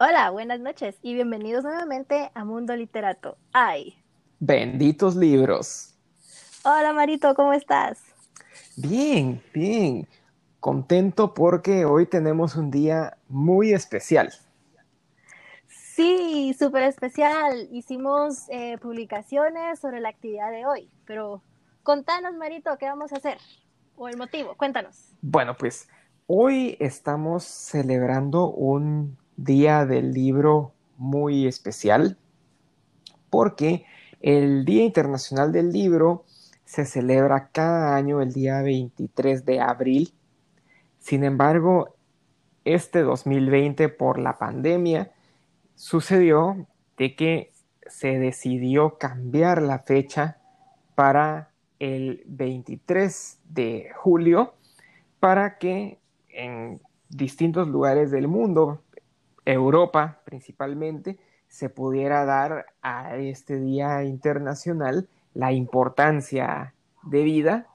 Hola, buenas noches y bienvenidos nuevamente a Mundo Literato. ¡Ay! Benditos libros. Hola Marito, ¿cómo estás? Bien, bien. Contento porque hoy tenemos un día muy especial. Sí, súper especial. Hicimos eh, publicaciones sobre la actividad de hoy, pero contanos Marito, ¿qué vamos a hacer? O el motivo, cuéntanos. Bueno, pues hoy estamos celebrando un día del libro muy especial porque el Día Internacional del Libro se celebra cada año el día 23 de abril. Sin embargo, este 2020 por la pandemia sucedió de que se decidió cambiar la fecha para el 23 de julio para que en distintos lugares del mundo Europa principalmente, se pudiera dar a este Día Internacional la importancia de vida.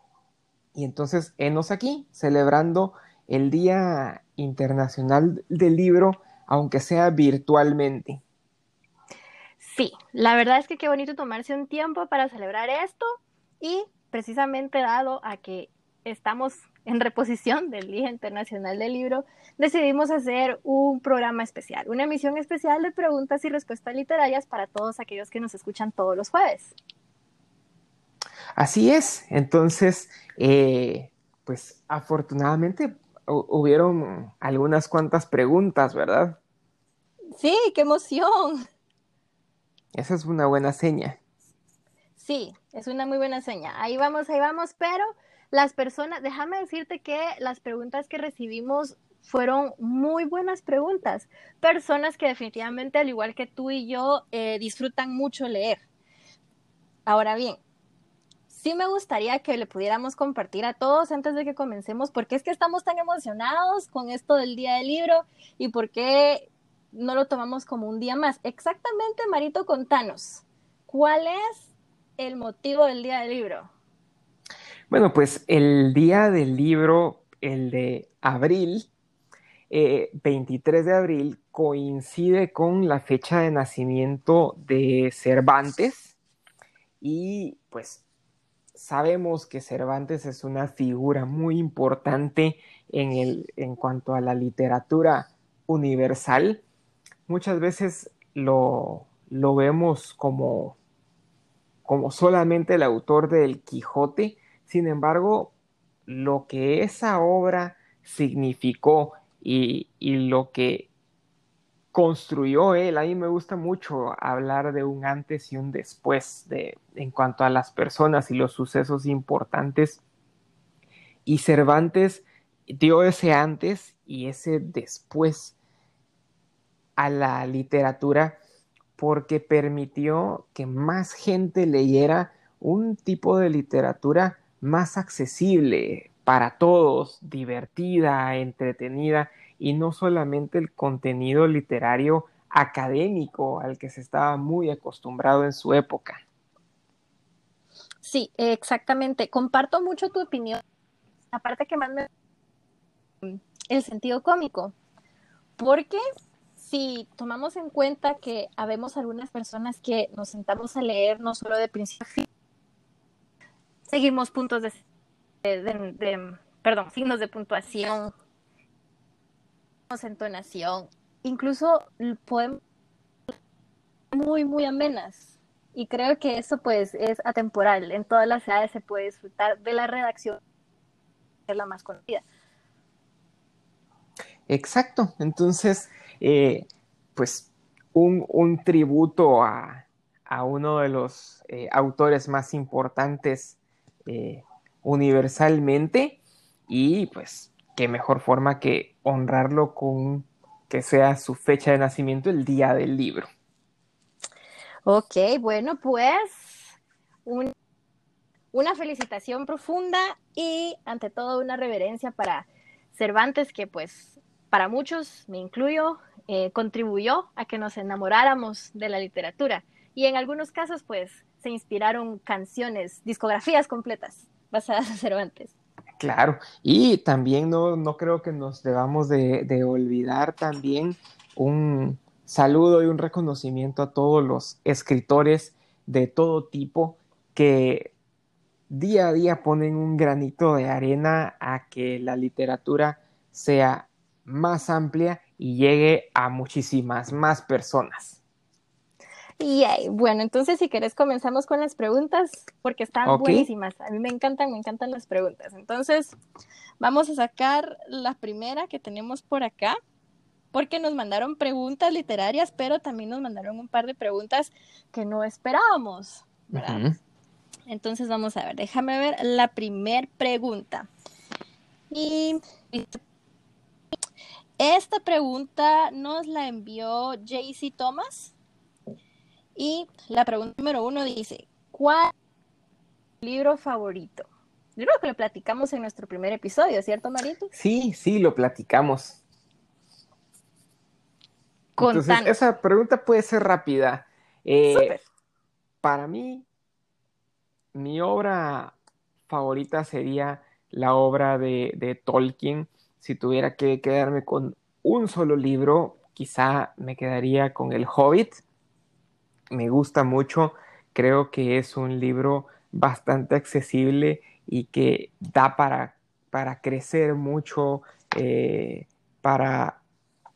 Y entonces, enos aquí, celebrando el Día Internacional del Libro, aunque sea virtualmente. Sí, la verdad es que qué bonito tomarse un tiempo para celebrar esto y precisamente dado a que estamos en reposición del Día Internacional del Libro, decidimos hacer un programa especial, una emisión especial de preguntas y respuestas literarias para todos aquellos que nos escuchan todos los jueves. Así es, entonces, eh, pues afortunadamente hubieron algunas cuantas preguntas, ¿verdad? Sí, qué emoción. Esa es una buena seña. Sí, es una muy buena seña. Ahí vamos, ahí vamos, pero las personas, déjame decirte que las preguntas que recibimos fueron muy buenas preguntas. Personas que definitivamente, al igual que tú y yo, eh, disfrutan mucho leer. Ahora bien, sí me gustaría que le pudiéramos compartir a todos antes de que comencemos, porque es que estamos tan emocionados con esto del Día del Libro y por qué no lo tomamos como un día más. Exactamente, Marito, contanos, ¿cuál es el motivo del Día del Libro? Bueno, pues el día del libro, el de abril, 23 eh, de abril, coincide con la fecha de nacimiento de Cervantes y pues sabemos que Cervantes es una figura muy importante en, el, en cuanto a la literatura universal. Muchas veces lo, lo vemos como, como solamente el autor del Quijote, sin embargo, lo que esa obra significó y, lo que construyó él, a mí me gusta mucho hablar de un antes y un después de, en cuanto a las personas y los sucesos importantes. Y Cervantes dio ese antes y ese después a la literatura porque permitió que más gente leyera un tipo de literatura más accesible para todos, divertida, entretenida y no solamente el contenido literario académico al que se estaba muy acostumbrado en su época. Sí, exactamente. Comparto mucho tu opinión. Aparte que más me el sentido cómico, porque si tomamos en cuenta que habemos algunas personas que nos sentamos a leer no solo de principio a fin, seguimos puntos de, perdón, signos de puntuación, entonación, incluso podemos muy, muy amenas. Y creo que eso pues es atemporal. En todas las edades se puede disfrutar de la redacción, es la más conocida. Exacto. Entonces, eh, pues un, tributo a, uno de los eh, autores más importantes eh, universalmente y pues qué mejor forma que honrarlo con que sea su fecha de nacimiento el día del libro. Ok, bueno, pues una felicitación profunda y ante todo una reverencia para Cervantes que pues para muchos, me incluyo, eh, contribuyó a que nos enamoráramos de la literatura y en algunos casos pues se inspiraron canciones, discografías completas basadas en Cervantes. Claro, y también no, no creo que nos debamos de, olvidar también un, saludo y un reconocimiento a todos los escritores de todo tipo que día a día ponen un granito de arena a que la literatura sea más amplia y llegue a muchísimas más personas. Y bueno, entonces si querés comenzamos con las preguntas porque están buenísimas. A mí me encantan, me encantan las preguntas. Entonces, vamos a sacar la primera que tenemos por acá porque nos mandaron preguntas literarias, pero también nos mandaron un par de preguntas que no esperábamos. Entonces vamos a ver, déjame ver la primera pregunta. Y esta pregunta nos la envió JC Thomas. Y la pregunta número uno dice, ¿cuál es tu libro favorito? Yo creo que lo platicamos en nuestro primer episodio, ¿cierto, Marito? Sí, sí, lo platicamos. Entonces, esa pregunta puede ser rápida. Eh, para mí, mi obra favorita sería la obra de, Tolkien. Si tuviera que quedarme con un solo libro, quizá me quedaría con El Hobbit. Me gusta mucho, creo que es un libro bastante accesible y que da para, para crecer mucho, eh, para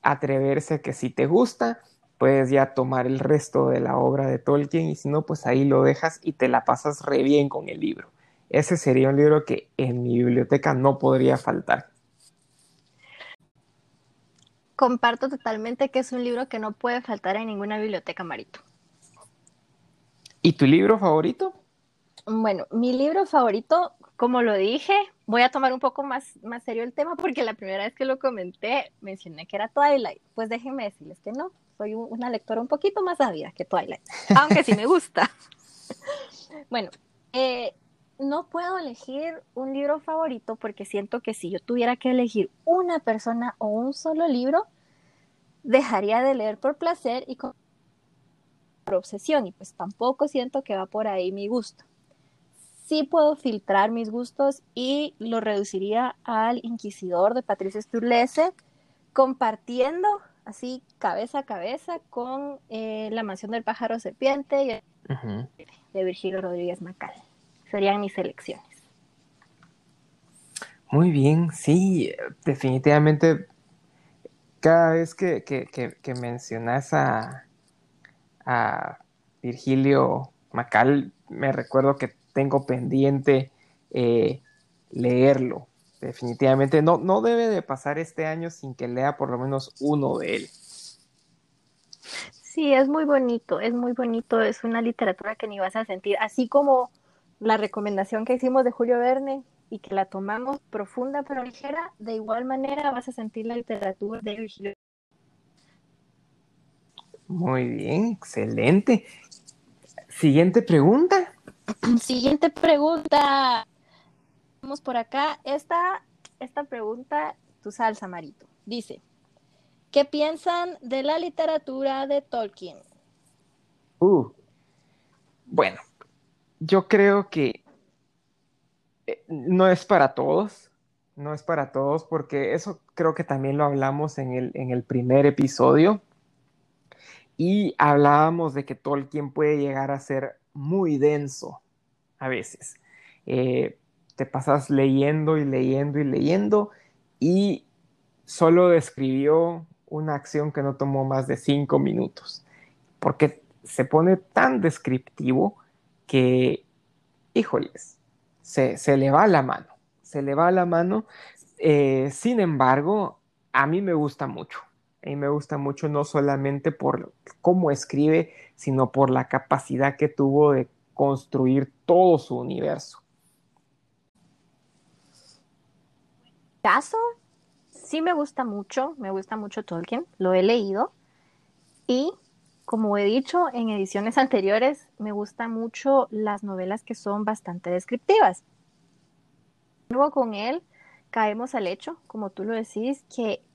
atreverse que si te gusta, puedes ya tomar el resto de la obra de Tolkien y si no, pues ahí lo dejas y te la pasas re bien con el libro. Ese sería un libro que en mi biblioteca no podría faltar. Comparto totalmente que es un libro que no puede faltar en ninguna biblioteca, Marito. ¿Y tu libro favorito? Bueno, mi libro favorito, como lo dije, voy a tomar un poco más, más serio el tema porque la primera vez que lo comenté mencioné que era Twilight. Pues déjenme decirles que no, soy una lectora un poquito más sabia que Twilight, aunque sí me gusta. bueno, eh, no puedo elegir un libro favorito porque siento que si yo tuviera que elegir una persona o un solo libro, dejaría de leer por placer y por obsesión y pues tampoco siento que va por ahí mi gusto sí puedo filtrar mis gustos y lo reduciría al Inquisidor de Patricia Sturlese, compartiendo así cabeza a cabeza con eh, La Mansión del Pájaro Serpiente de Virgilio Rodríguez Macal. Serían mis elecciones. Muy bien, sí, definitivamente cada vez que, mencionas a, a Virgilio Macal, me recuerdo que tengo pendiente eh, leerlo. Definitivamente no, no debe de pasar este año sin que lea por lo menos uno de él. Sí, es muy bonito, es muy bonito, es una literatura que ni vas a sentir, así como la recomendación que hicimos de Julio Verne y que la tomamos profunda pero ligera, de igual manera vas a sentir la literatura de Virgilio. Muy bien, excelente. Siguiente pregunta. Siguiente pregunta. Vamos por acá. Esta, esta pregunta, tu salsa, Marito. Dice, ¿qué piensan de la literatura de Tolkien? Uh, bueno, yo creo que eh, no es para todos, no es para todos, porque eso creo que también lo hablamos en el, en el primer episodio. Y hablábamos de que Tolkien puede llegar a ser muy denso a veces. Eh, te pasas leyendo y leyendo y leyendo y solo describió una acción que no tomó más de cinco minutos, porque se pone tan descriptivo que, híjoles, se, le va la mano, se le va la mano. Eh, sin embargo, a mí me gusta mucho. A mí me gusta mucho no solamente por cómo escribe, sino por la capacidad que tuvo de construir todo su universo. Caso, sí me gusta mucho, me gusta mucho Tolkien, lo he leído y como he dicho en ediciones anteriores, me gustan mucho las novelas que son bastante descriptivas. Luego con él caemos al hecho, como tú lo decís, que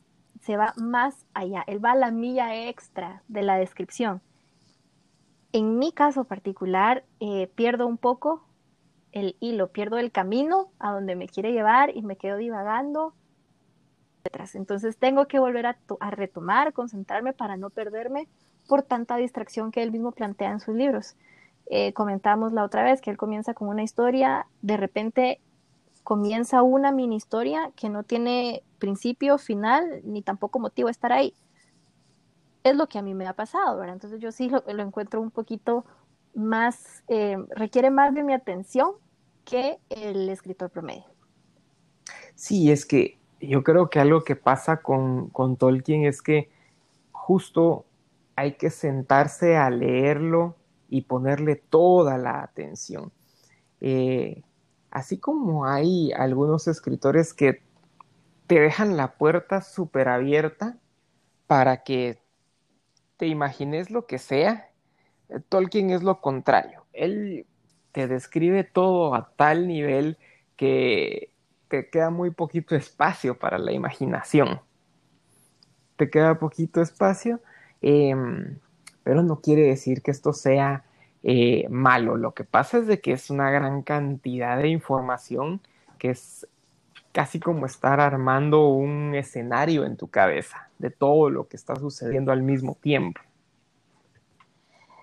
se va más allá, él va a la milla extra de la descripción en mi caso particular, eh, pierdo un poco el hilo, pierdo el camino a donde me quiere llevar y me quedo divagando letras. Entonces tengo que volver a, a retomar, concentrarme para no perderme por tanta distracción que él mismo plantea en sus libros. Eh, comentamos la otra vez que él comienza con una historia, de repente comienza una mini historia que no tiene principio, final, ni tampoco motivo de estar ahí. Es lo que a mí me ha pasado, ¿verdad? Entonces yo sí lo, encuentro un poquito más, eh, requiere más de mi atención que el escritor promedio. Sí, es que yo creo que algo que pasa con, con Tolkien es que justo hay que sentarse a leerlo y ponerle toda la atención. Eh, así como hay algunos escritores que te dejan la puerta súper abierta para que te imagines lo que sea, eh, Tolkien es lo contrario. Él te describe todo a tal nivel que te queda muy poquito espacio para la imaginación. Te queda poquito espacio, em, pero no quiere decir que esto sea eh, malo. Lo que pasa es de que es una gran cantidad de información que es casi como estar armando un escenario en tu cabeza de todo lo que está sucediendo al mismo tiempo.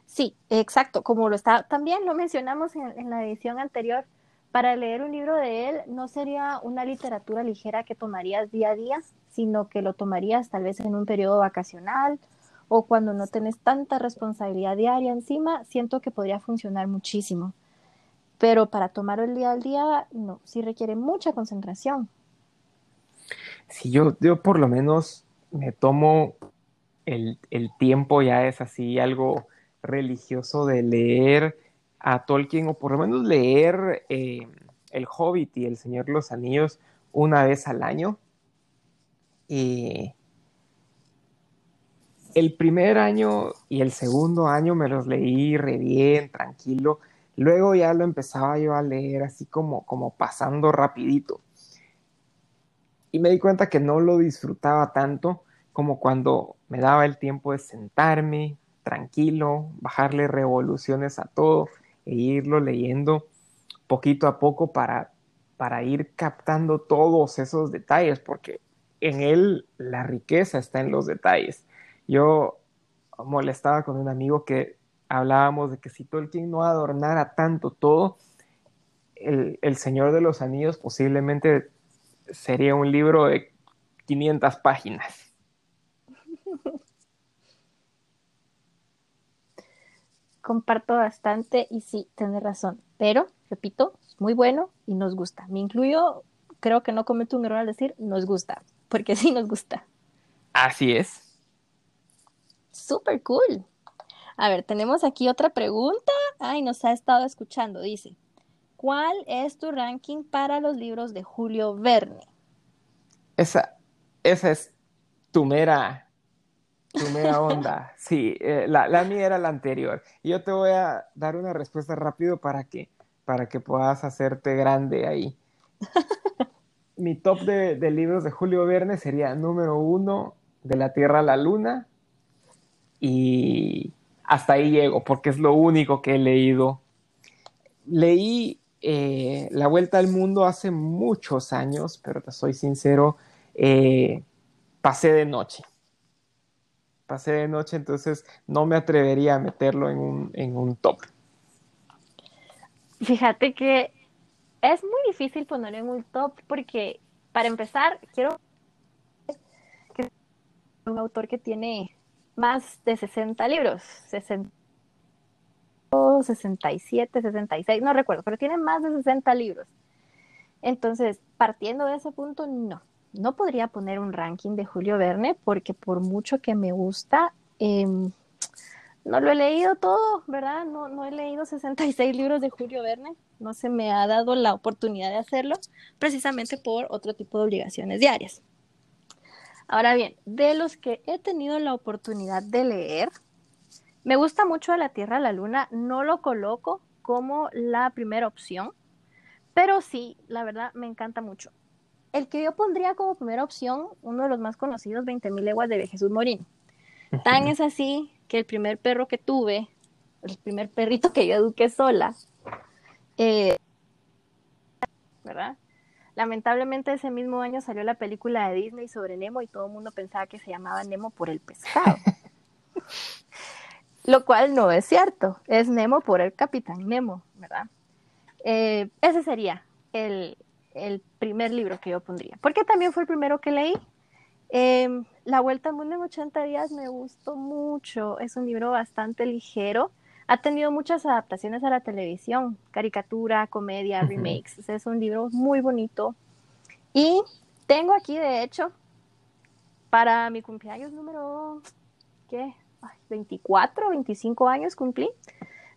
Sí, exacto. Como lo está, también lo mencionamos en, la edición anterior, para leer un libro de él no sería una literatura ligera que tomarías día a día, sino que lo tomarías tal vez en un periodo vacacional o cuando no tenés tanta responsabilidad diaria encima, siento que podría funcionar muchísimo. Pero para tomar el día al día, no, sí requiere mucha concentración. Si yo, yo por lo menos me tomo el, tiempo, ya es así algo religioso de leer a Tolkien o por lo menos leer eh, El Hobbit y El Señor de los Anillos una vez al año. Y el primer año y el segundo año me los leí re bien, tranquilo. Luego ya lo empezaba yo a leer así como, como pasando rapidito. Y me di cuenta que no lo disfrutaba tanto como cuando me daba el tiempo de sentarme tranquilo, bajarle revoluciones a todo e irlo leyendo poquito a poco para, para ir captando todos esos detalles, porque en él la riqueza está en los detalles. Yo molestaba con un amigo que hablábamos de que si Tolkien no adornara tanto todo, el, Señor de los Anillos posiblemente sería un libro de 500 páginas. Comparto bastante y sí, tiene razón. Pero, repito, es muy bueno y nos gusta. Me incluyo, creo que no cometo un error al decir nos gusta, porque sí nos gusta. Así es. Súper cool. A ver, tenemos aquí otra pregunta. Ay, nos ha estado escuchando. Dice, ¿cuál es tu ranking para los libros de Julio Verne? Esa, esa es tu mera, tu mera onda. Sí, eh, la, la mía era la anterior. Y yo te voy a dar una respuesta rápido para que, para que puedas hacerte grande ahí. Mi top de, de libros de Julio Verne sería número uno, De la Tierra a la Luna, y hasta ahí llego, porque es lo único que he leído. Leí eh, La Vuelta al Mundo hace muchos años, pero te soy sincero, eh, pasé de noche. Pasé de noche, entonces no me atrevería a meterlo en un, en un top. Fíjate que es muy difícil ponerlo en un top porque, para empezar, quiero un autor que tiene más de 60 libros, 60, 67, 66, no recuerdo, pero tiene más de 60 libros. Entonces, partiendo de ese punto, no, no podría poner un ranking de Julio Verne porque por mucho que me gusta, em, no lo he leído todo, ¿verdad? No, no he leído 66 libros de Julio Verne, no se me ha dado la oportunidad de hacerlo, precisamente por otro tipo de obligaciones diarias. Ahora bien, de los que he tenido la oportunidad de leer, me gusta mucho de la Tierra a la Luna, no lo coloco como la primera opción, pero sí, la verdad me encanta mucho. El que yo pondría como primera opción, uno de los más conocidos, 20.000 leguas de Jesús Morín. Tan es así que el primer perro que tuve, el primer perrito que yo eduqué sola, eh, ¿verdad? Lamentablemente ese mismo año salió la película de Disney sobre Nemo y todo el mundo pensaba que se llamaba Nemo por el pescado. Lo cual no es cierto, es Nemo por el capitán Nemo, ¿verdad? Eh, ese sería el, primer libro que yo pondría, porque también fue el primero que leí. Em, la Vuelta al Mundo en 80 días me gustó mucho, es un libro bastante ligero, ha tenido muchas adaptaciones a la televisión, caricatura, comedia, remakes. Es un libro muy bonito. Y tengo aquí, de hecho, para mi cumpleaños número, ¿qué? 24, 25 años cumplí.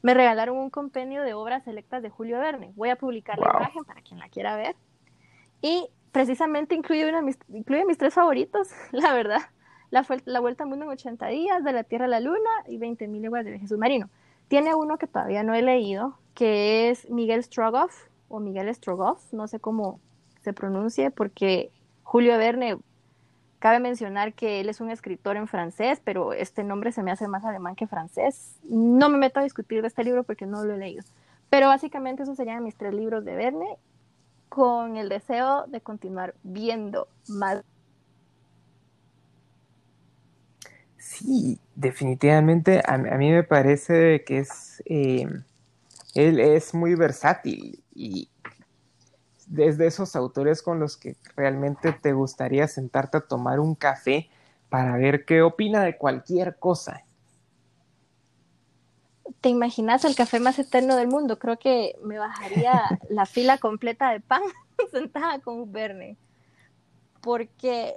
Me regalaron un compendio de obras selectas de Julio Verne. Voy a publicar la imagen para quien la quiera ver. Y precisamente incluye, una, incluye mis tres favoritos, la verdad. La, la Vuelta al Mundo en 80 días, De la Tierra a la Luna y 20.000 leguas de Jesús Marino. Tiene uno que todavía no he leído, que es Miguel Strogoff, o Miguel Strogoff, no sé cómo se pronuncie, porque Julio Verne, cabe mencionar que él es un escritor en francés, pero este nombre se me hace más alemán que francés. No me meto a discutir de este libro porque no lo he leído. Pero básicamente esos serían mis tres libros de Verne, con el deseo de continuar viendo más Sí, definitivamente a, mí me parece que es, eh, él es muy versátil y desde esos autores con los que realmente te gustaría sentarte a tomar un café para ver qué opina de cualquier cosa. ¿Te imaginas el café más eterno del mundo? Creo que me bajaría la fila completa de pan sentada con Verne. Porque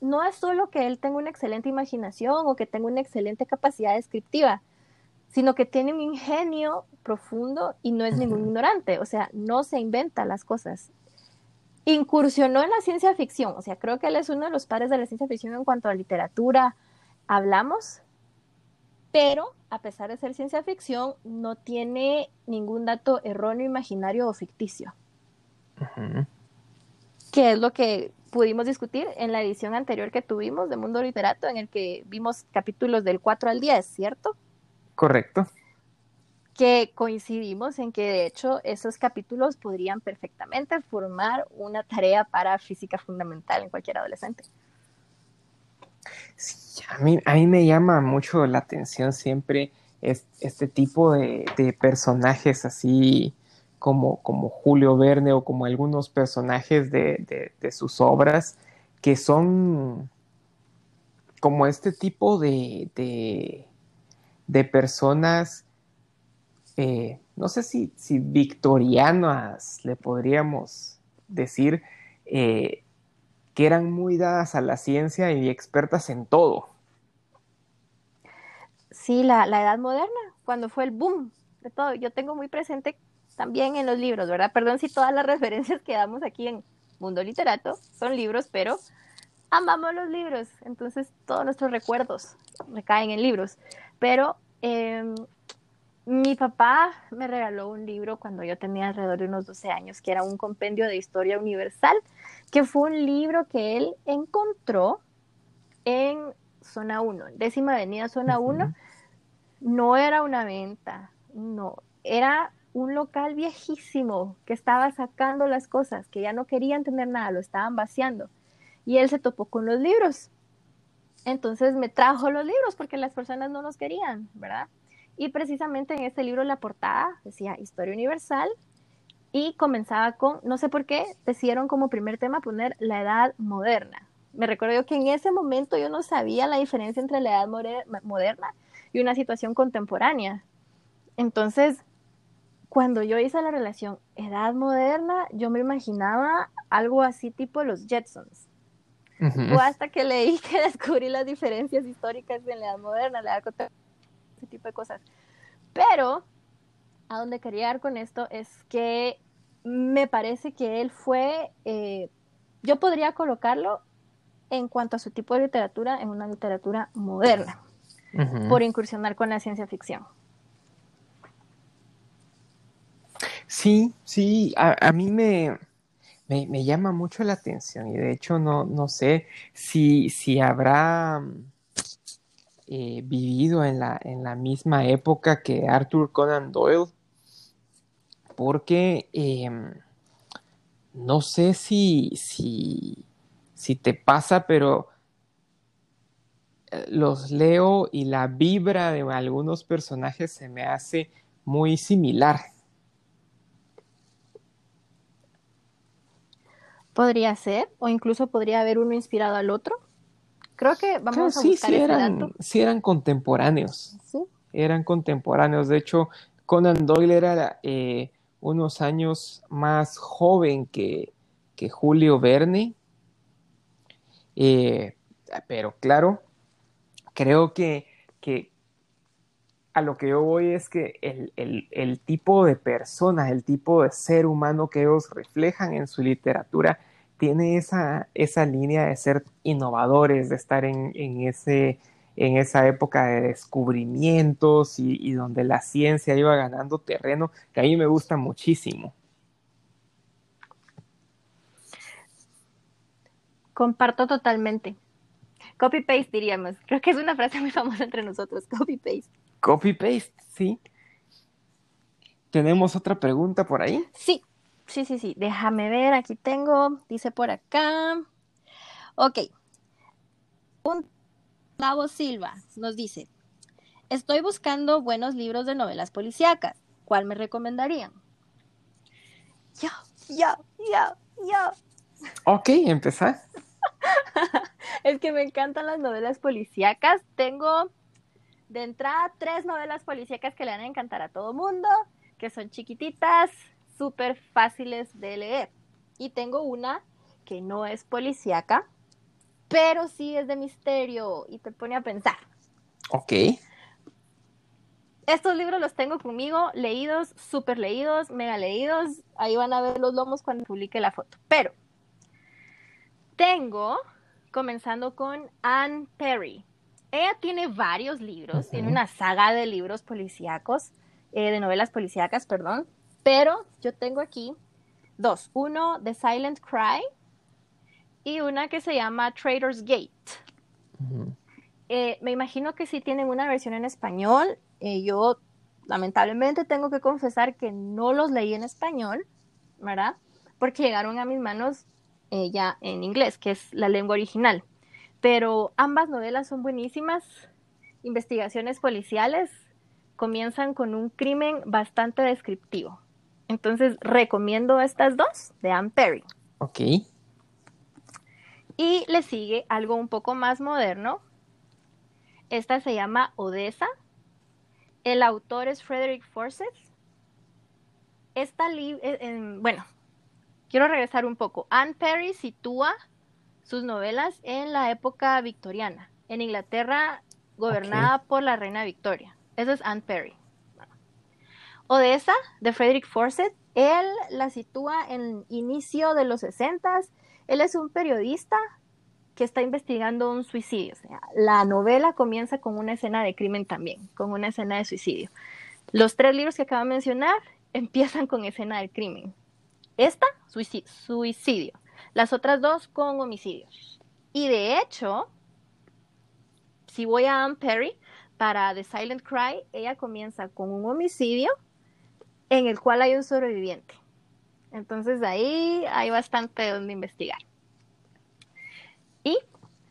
no es solo que él tenga una excelente imaginación o que tenga una excelente capacidad descriptiva, sino que tiene un ingenio profundo y no es ningún ignorante, o sea, no se inventa las cosas. Incursionó en la ciencia ficción, o sea, creo que él es uno de los padres de la ciencia ficción en cuanto a literatura hablamos, pero a pesar de ser ciencia ficción, no tiene ningún dato erróneo, imaginario o ficticio. Que es lo que pudimos discutir en la edición anterior que tuvimos de Mundo Literato, en el que vimos capítulos del 4 al 10, ¿cierto? Correcto. Que coincidimos en que de hecho esos capítulos podrían perfectamente formar una tarea para física fundamental en cualquier adolescente. Sí, a mí, a mí me llama mucho la atención siempre este tipo de, de personajes así como, como Julio Verne o como algunos personajes de, sus obras que son como este tipo de, de, personas, eh, no sé si, si, victorianas le podríamos decir, eh, que eran muy dadas a la ciencia y expertas en todo. Sí, la, la edad moderna, cuando fue el boom de todo. Yo tengo muy presente también en los libros, ¿verdad? Perdón si todas las referencias que damos aquí en Mundo Literato son libros, pero amamos los libros, entonces todos nuestros recuerdos recaen en libros. Pero em, mi papá me regaló un libro cuando yo tenía alrededor de unos 12 años, que era un compendio de historia universal, que fue un libro que él encontró en Zona 1, décima avenida Zona 1. No era una venta, no, era un local viejísimo que estaba sacando las cosas, que ya no querían tener nada, lo estaban vaciando. Y él se topó con los libros. Entonces me trajo los libros porque las personas no los querían, ¿verdad? Y precisamente en este libro la portada decía Historia Universal y comenzaba con, no sé por qué, decidieron como primer tema poner la edad moderna. Me recuerdo que en ese momento yo no sabía la diferencia entre la edad moderna y una situación contemporánea. Entonces, cuando yo hice la relación edad moderna, yo me imaginaba algo así tipo los Jetsons. O hasta que leí que descubrí las diferencias históricas en la edad moderna, la edad ese tipo de cosas. Pero a donde quería ir con esto es que me parece que él fue, eh, yo podría colocarlo en cuanto a su tipo de literatura en una literatura moderna, por incursionar con la ciencia ficción. Sí, sí, a, mí me, me, llama mucho la atención y de hecho no, no sé si, si habrá eh, vivido en la, en la misma época que Arthur Conan Doyle, porque em, no sé si, si, si te pasa, pero eh, los leo y la vibra de algunos personajes se me hace muy similar. Podría ser, o incluso podría haber uno inspirado al otro. Creo que vamos a buscar sí, eran, sí eran contemporáneos. ¿Sí? Eran contemporáneos. De hecho, Conan Doyle era eh, unos años más joven que, que Julio Verne. Eh, pero claro, creo que, que, a lo que yo voy es que el, tipo de personas, el tipo de ser humano que ellos reflejan en su literatura, tiene esa, línea de ser innovadores, de estar en, esa época de descubrimientos y, donde la ciencia iba ganando terreno, que a mí me gusta muchísimo. Comparto totalmente. Copy-paste diríamos. Creo que es una frase muy famosa entre nosotros, copy-paste. Copy-paste, sí. ¿Tenemos otra pregunta por ahí? Sí, sí, sí, sí. Déjame ver, aquí tengo, dice por acá. Ok. Un Gustavo Silva nos dice, estoy buscando buenos libros de novelas policíacas. ¿Cuál me recomendarían? Yo, yo, yo, yo. Ok, empezar. es que me encantan las novelas policíacas. Tengo de entrada tres novelas policíacas que le van a encantar a todo mundo, que son chiquititas, súper fáciles de leer. Y tengo una que no es policíaca, pero sí es de misterio y te pone a pensar. Ok. Estos libros los tengo conmigo, leídos, súper leídos, mega leídos. Ahí van a ver los lomos cuando publique la foto. Pero tengo, comenzando con Anne Perry. Ella tiene varios libros, tiene una saga de libros policíacos, eh, de novelas policíacas, perdón. Pero yo tengo aquí dos. Uno, The Silent Cry, y una que se llama Trader's Gate. Eh, me imagino que sí tienen una versión en español. Eh, yo lamentablemente tengo que confesar que no los leí en español, ¿verdad? Porque llegaron a mis manos eh, ya en inglés, que es la lengua original. Pero ambas novelas son buenísimas. Investigaciones policiales comienzan con un crimen bastante descriptivo. Entonces recomiendo estas dos de Anne Perry. Ok. Y le sigue algo un poco más moderno. Esta se llama Odessa. El autor es Frederick Forsyth. Esta eh, bueno, quiero regresar un poco. Anne Perry sitúa sus novelas en la época victoriana, en Inglaterra gobernada por la reina Victoria. Esa es Anne Perry. Odessa, de Frederick Forsyth, él la sitúa en inicio de los 60 él es un periodista que está investigando un suicidio. la novela comienza con una escena de crimen también, con una escena de suicidio. Los tres libros que acabo de mencionar empiezan con escena del crimen. Esta, suicidio. Las otras dos con homicidios. Y de hecho, si voy a Anne Perry, para The Silent Cry, ella comienza con un homicidio en el cual hay un sobreviviente. Entonces ahí hay bastante donde investigar. Y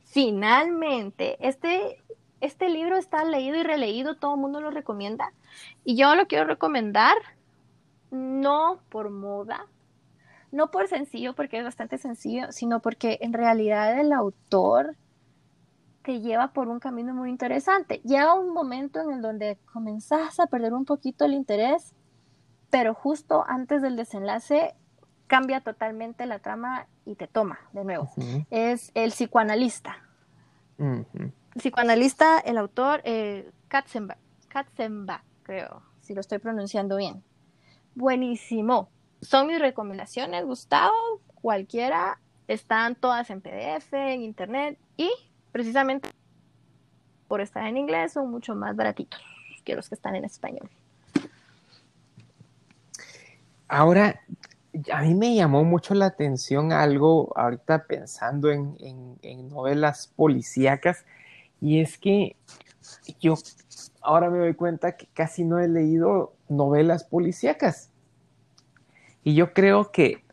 finalmente, este, este libro está leído y releído, todo el mundo lo recomienda. Y yo lo quiero recomendar no por moda, no por sencillo, porque es bastante sencillo, sino porque en realidad el autor te lleva por un camino muy interesante. Llega un momento en el donde comenzás a perder un poquito el interés pero justo antes del desenlace cambia totalmente la trama y te toma de nuevo. Es el psicoanalista. El psicoanalista, el autor, eh, Katzenbach, creo, si lo estoy pronunciando bien. Buenísimo. Son mis recomendaciones, Gustavo, cualquiera. Están todas en PDF, en internet y precisamente por estar en inglés son mucho más baratitos que los que están en español. Ahora, a mí me llamó mucho la atención algo ahorita pensando en, novelas policíacas y es que yo ahora me doy cuenta que casi no he leído novelas policíacas. Y yo creo que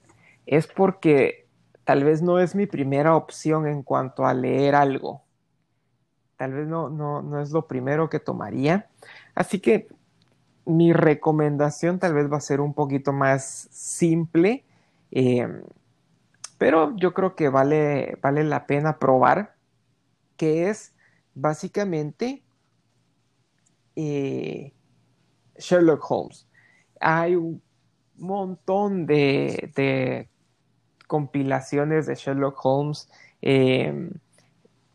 es porque tal vez no es mi primera opción en cuanto a leer algo. Tal vez no, no, es lo primero que tomaría. Así que mi recomendación tal vez va a ser un poquito más simple, eh, pero yo creo que vale, vale la pena probar, que es básicamente eh, Sherlock Holmes. Hay un montón de, compilaciones de Sherlock Holmes, em,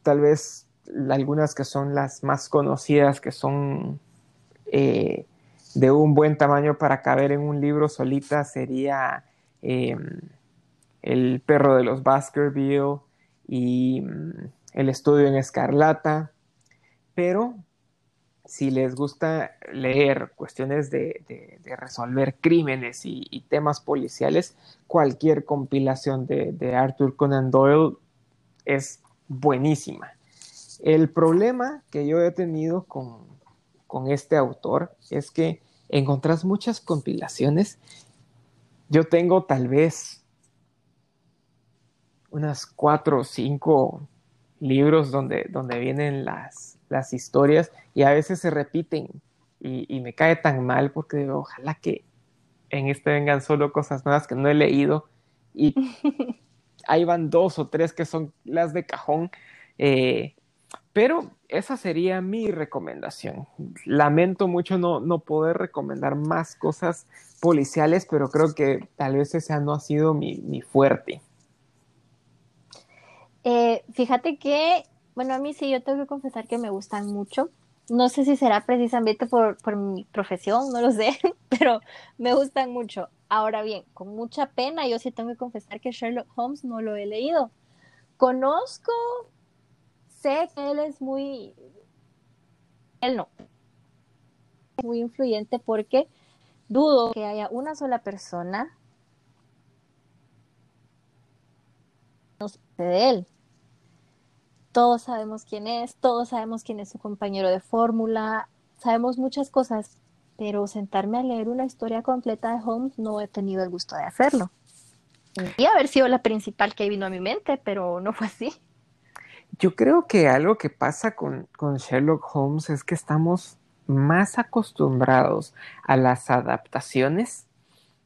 tal vez algunas que son las más conocidas, que son eh, de un buen tamaño para caber en un libro solita, sería em, El perro de los Baskerville y mm, El estudio en escarlata, pero si les gusta leer cuestiones de, resolver crímenes y, temas policiales, cualquier compilación de, Arthur Conan Doyle es buenísima. El problema que yo he tenido con, este autor es que encontrás muchas compilaciones. Yo tengo tal vez unas cuatro o cinco libros donde, donde vienen las, las historias y a veces se repiten y, me cae tan mal porque digo, ojalá que en este vengan solo cosas nuevas que no he leído y ahí van dos o tres que son las de cajón. Eh, pero esa sería mi recomendación. Lamento mucho no, no, poder recomendar más cosas policiales, pero creo que tal vez ese no ha sido mi, mi fuerte. Eh, fíjate que bueno, a mí sí, yo tengo que confesar que me gustan mucho. No sé si será precisamente por, mi profesión, no lo sé, pero me gustan mucho. Ahora bien, con mucha pena, yo sí tengo que confesar que Sherlock Holmes no lo he leído. Conozco, sé que él es muy... Él no. Muy influyente porque dudo que haya una sola persona de él todos sabemos quién es, todos sabemos quién es su compañero de fórmula, sabemos muchas cosas, pero sentarme a leer una historia completa de Holmes no he tenido el gusto de hacerlo. Y haber sido la principal que vino a mi mente, pero no fue así. Yo creo que algo que pasa con, con Sherlock Holmes es que estamos más acostumbrados a las adaptaciones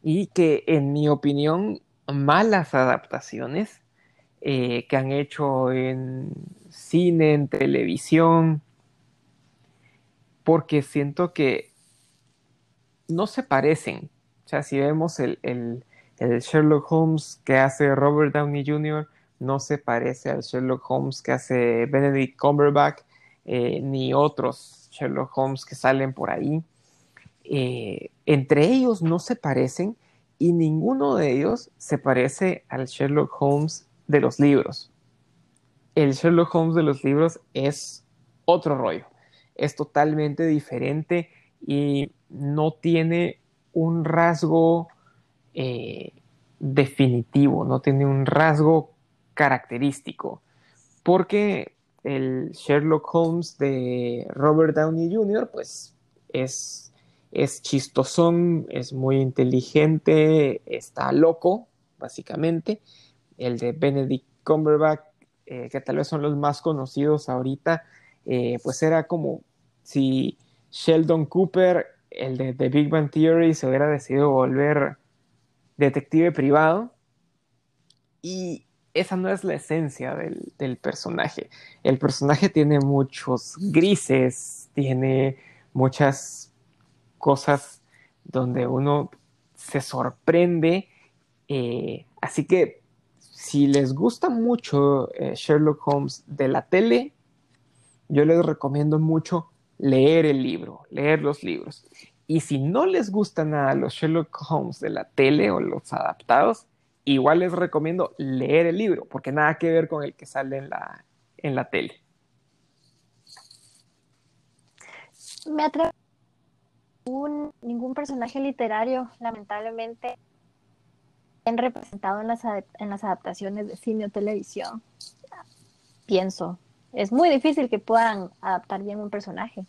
y que, en mi opinión, malas adaptaciones eh, que han hecho en cine, en televisión, porque siento que no se parecen. O sea, si vemos el, Sherlock Holmes que hace Robert Downey Jr., no se parece al Sherlock Holmes que hace Benedict Cumberbatch, eh, ni otros Sherlock Holmes que salen por ahí. Eh, entre ellos no se parecen y ninguno de ellos se parece al Sherlock Holmes de los libros el Sherlock Holmes de los libros es otro rollo. Es totalmente diferente y no tiene un rasgo eh, definitivo, no tiene un rasgo característico. Porque el Sherlock Holmes de Robert Downey Jr., pues es, es chistosón, es muy inteligente, está loco, básicamente. El de Benedict Cumberbatch eh, que tal vez son los más conocidos ahorita, eh, pues era como si Sheldon Cooper, el de The Big Bang Theory, se hubiera decidido volver detective privado. Y esa no es la esencia del, personaje. El personaje tiene muchos grises, tiene muchas cosas donde uno se sorprende. Eh, así que si les gusta mucho eh, Sherlock Holmes de la tele, yo les recomiendo mucho leer el libro, leer los libros. Y si no les gusta nada los Sherlock Holmes de la tele o los adaptados, igual les recomiendo leer el libro, porque nada que ver con el que sale en la, en la tele. Me atrae ningún personaje literario, lamentablemente, representado en las, en las adaptaciones de cine o televisión. Pienso, es muy difícil que puedan adaptar bien un personaje.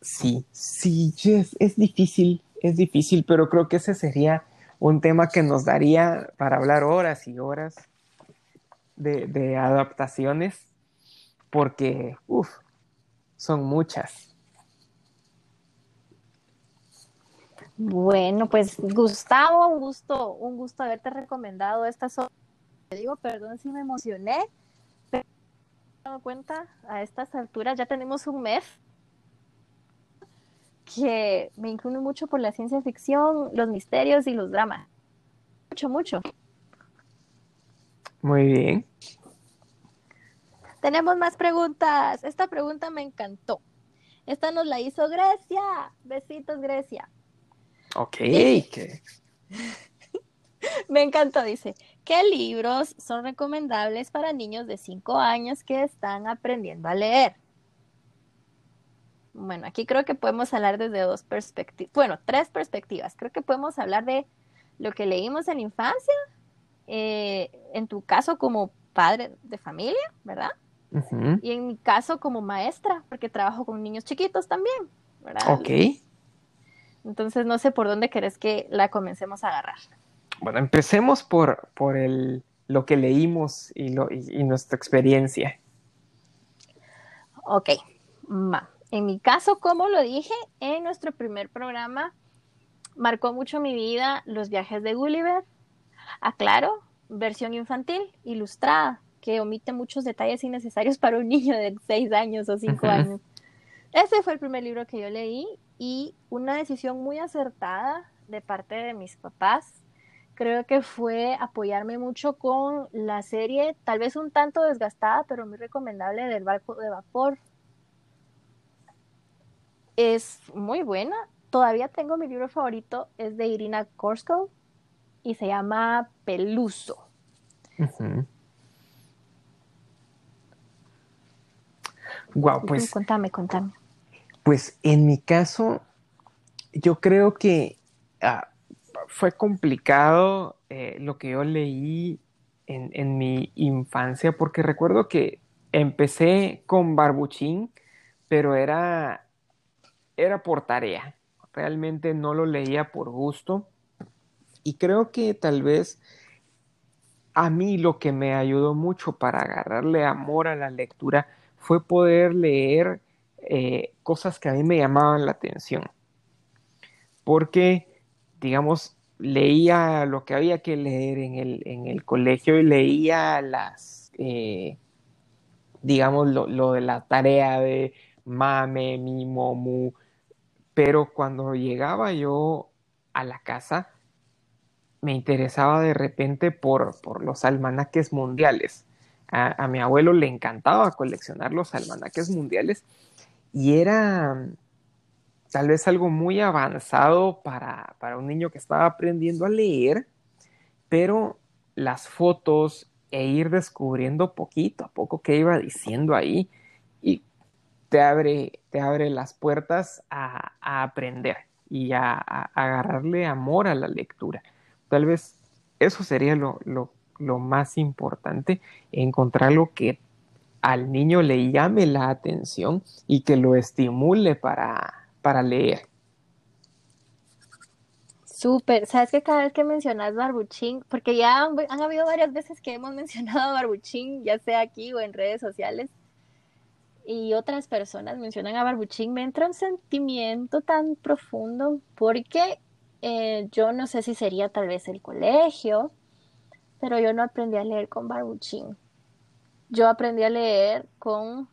Sí, sí, es, es difícil, es difícil, pero creo que ese sería un tema que nos daría para hablar horas y horas de, adaptaciones, porque, uff, son muchas. Bueno, pues Gustavo, un gusto, un gusto haberte recomendado esta. Te digo, perdón si me emocioné, pero me he dado cuenta a estas alturas, ya tenemos un mes que me inclino mucho por la ciencia ficción, los misterios y los dramas. Mucho, mucho. Muy bien. Tenemos más preguntas. Esta pregunta me encantó. Esta nos la hizo Grecia. Besitos, Grecia. Ok. me encantó, dice. ¿Qué libros son recomendables para niños de 5 años que están aprendiendo a leer? Bueno, aquí creo que podemos hablar desde dos perspectivas, bueno, tres perspectivas. Creo que podemos hablar de lo que leímos en infancia, eh, en tu caso como padre de familia, ¿verdad? Y en mi caso como maestra, porque trabajo con niños chiquitos también, ¿verdad? Ok. Entonces no sé por dónde querés que la comencemos a agarrar. Bueno, empecemos por, por el, lo que leímos y, lo, y, nuestra experiencia. Ok, va. En mi caso, como lo dije en nuestro primer programa, marcó mucho mi vida los viajes de Gulliver. Aclaro, versión infantil, ilustrada, que omite muchos detalles innecesarios para un niño de 6 años o 5 años. Ese fue el primer libro que yo leí y una decisión muy acertada de parte de mis papás. Creo que fue apoyarme mucho con la serie, tal vez un tanto desgastada, pero muy recomendable, del barco de vapor es muy buena. Todavía tengo mi libro favorito, es de Irina Korsko y se llama Peluso. Wow, pues. Contame, contame. Pues en mi caso, yo creo que ah, fue complicado eh, lo que yo leí en, en, mi infancia, porque recuerdo que empecé con Barbuchín, pero era era por tarea. Realmente no lo leía por gusto. Y creo que tal vez a mí lo que me ayudó mucho para agarrarle amor a la lectura fue poder leer eh, cosas que a mí me llamaban la atención. Porque, digamos, leía lo que había que leer en el, en el colegio y leía las, eh, digamos, lo, lo, de la tarea de mame, mi, momu, pero cuando llegaba yo a la casa, me interesaba de repente por, los almanaques mundiales. A, mi abuelo le encantaba coleccionar los almanaques mundiales y era tal vez algo muy avanzado para, para un niño que estaba aprendiendo a leer, pero las fotos e ir descubriendo poquito a poco qué iba diciendo ahí y te abre, te abre las puertas a, aprender y a, agarrarle amor a la lectura. Tal vez eso sería lo, más importante, encontrar lo que al niño le llame la atención y que lo estimule para, para leer. Súper, sabes que cada vez que mencionas Barbuchín, porque ya han, habido varias veces que hemos mencionado Barbuchín, ya sea aquí o en redes sociales, y otras personas mencionan a Barbuchín, me entra un sentimiento tan profundo porque eh, yo no sé si sería tal vez el colegio, pero yo no aprendí a leer con Barbuchín. Yo aprendí a leer con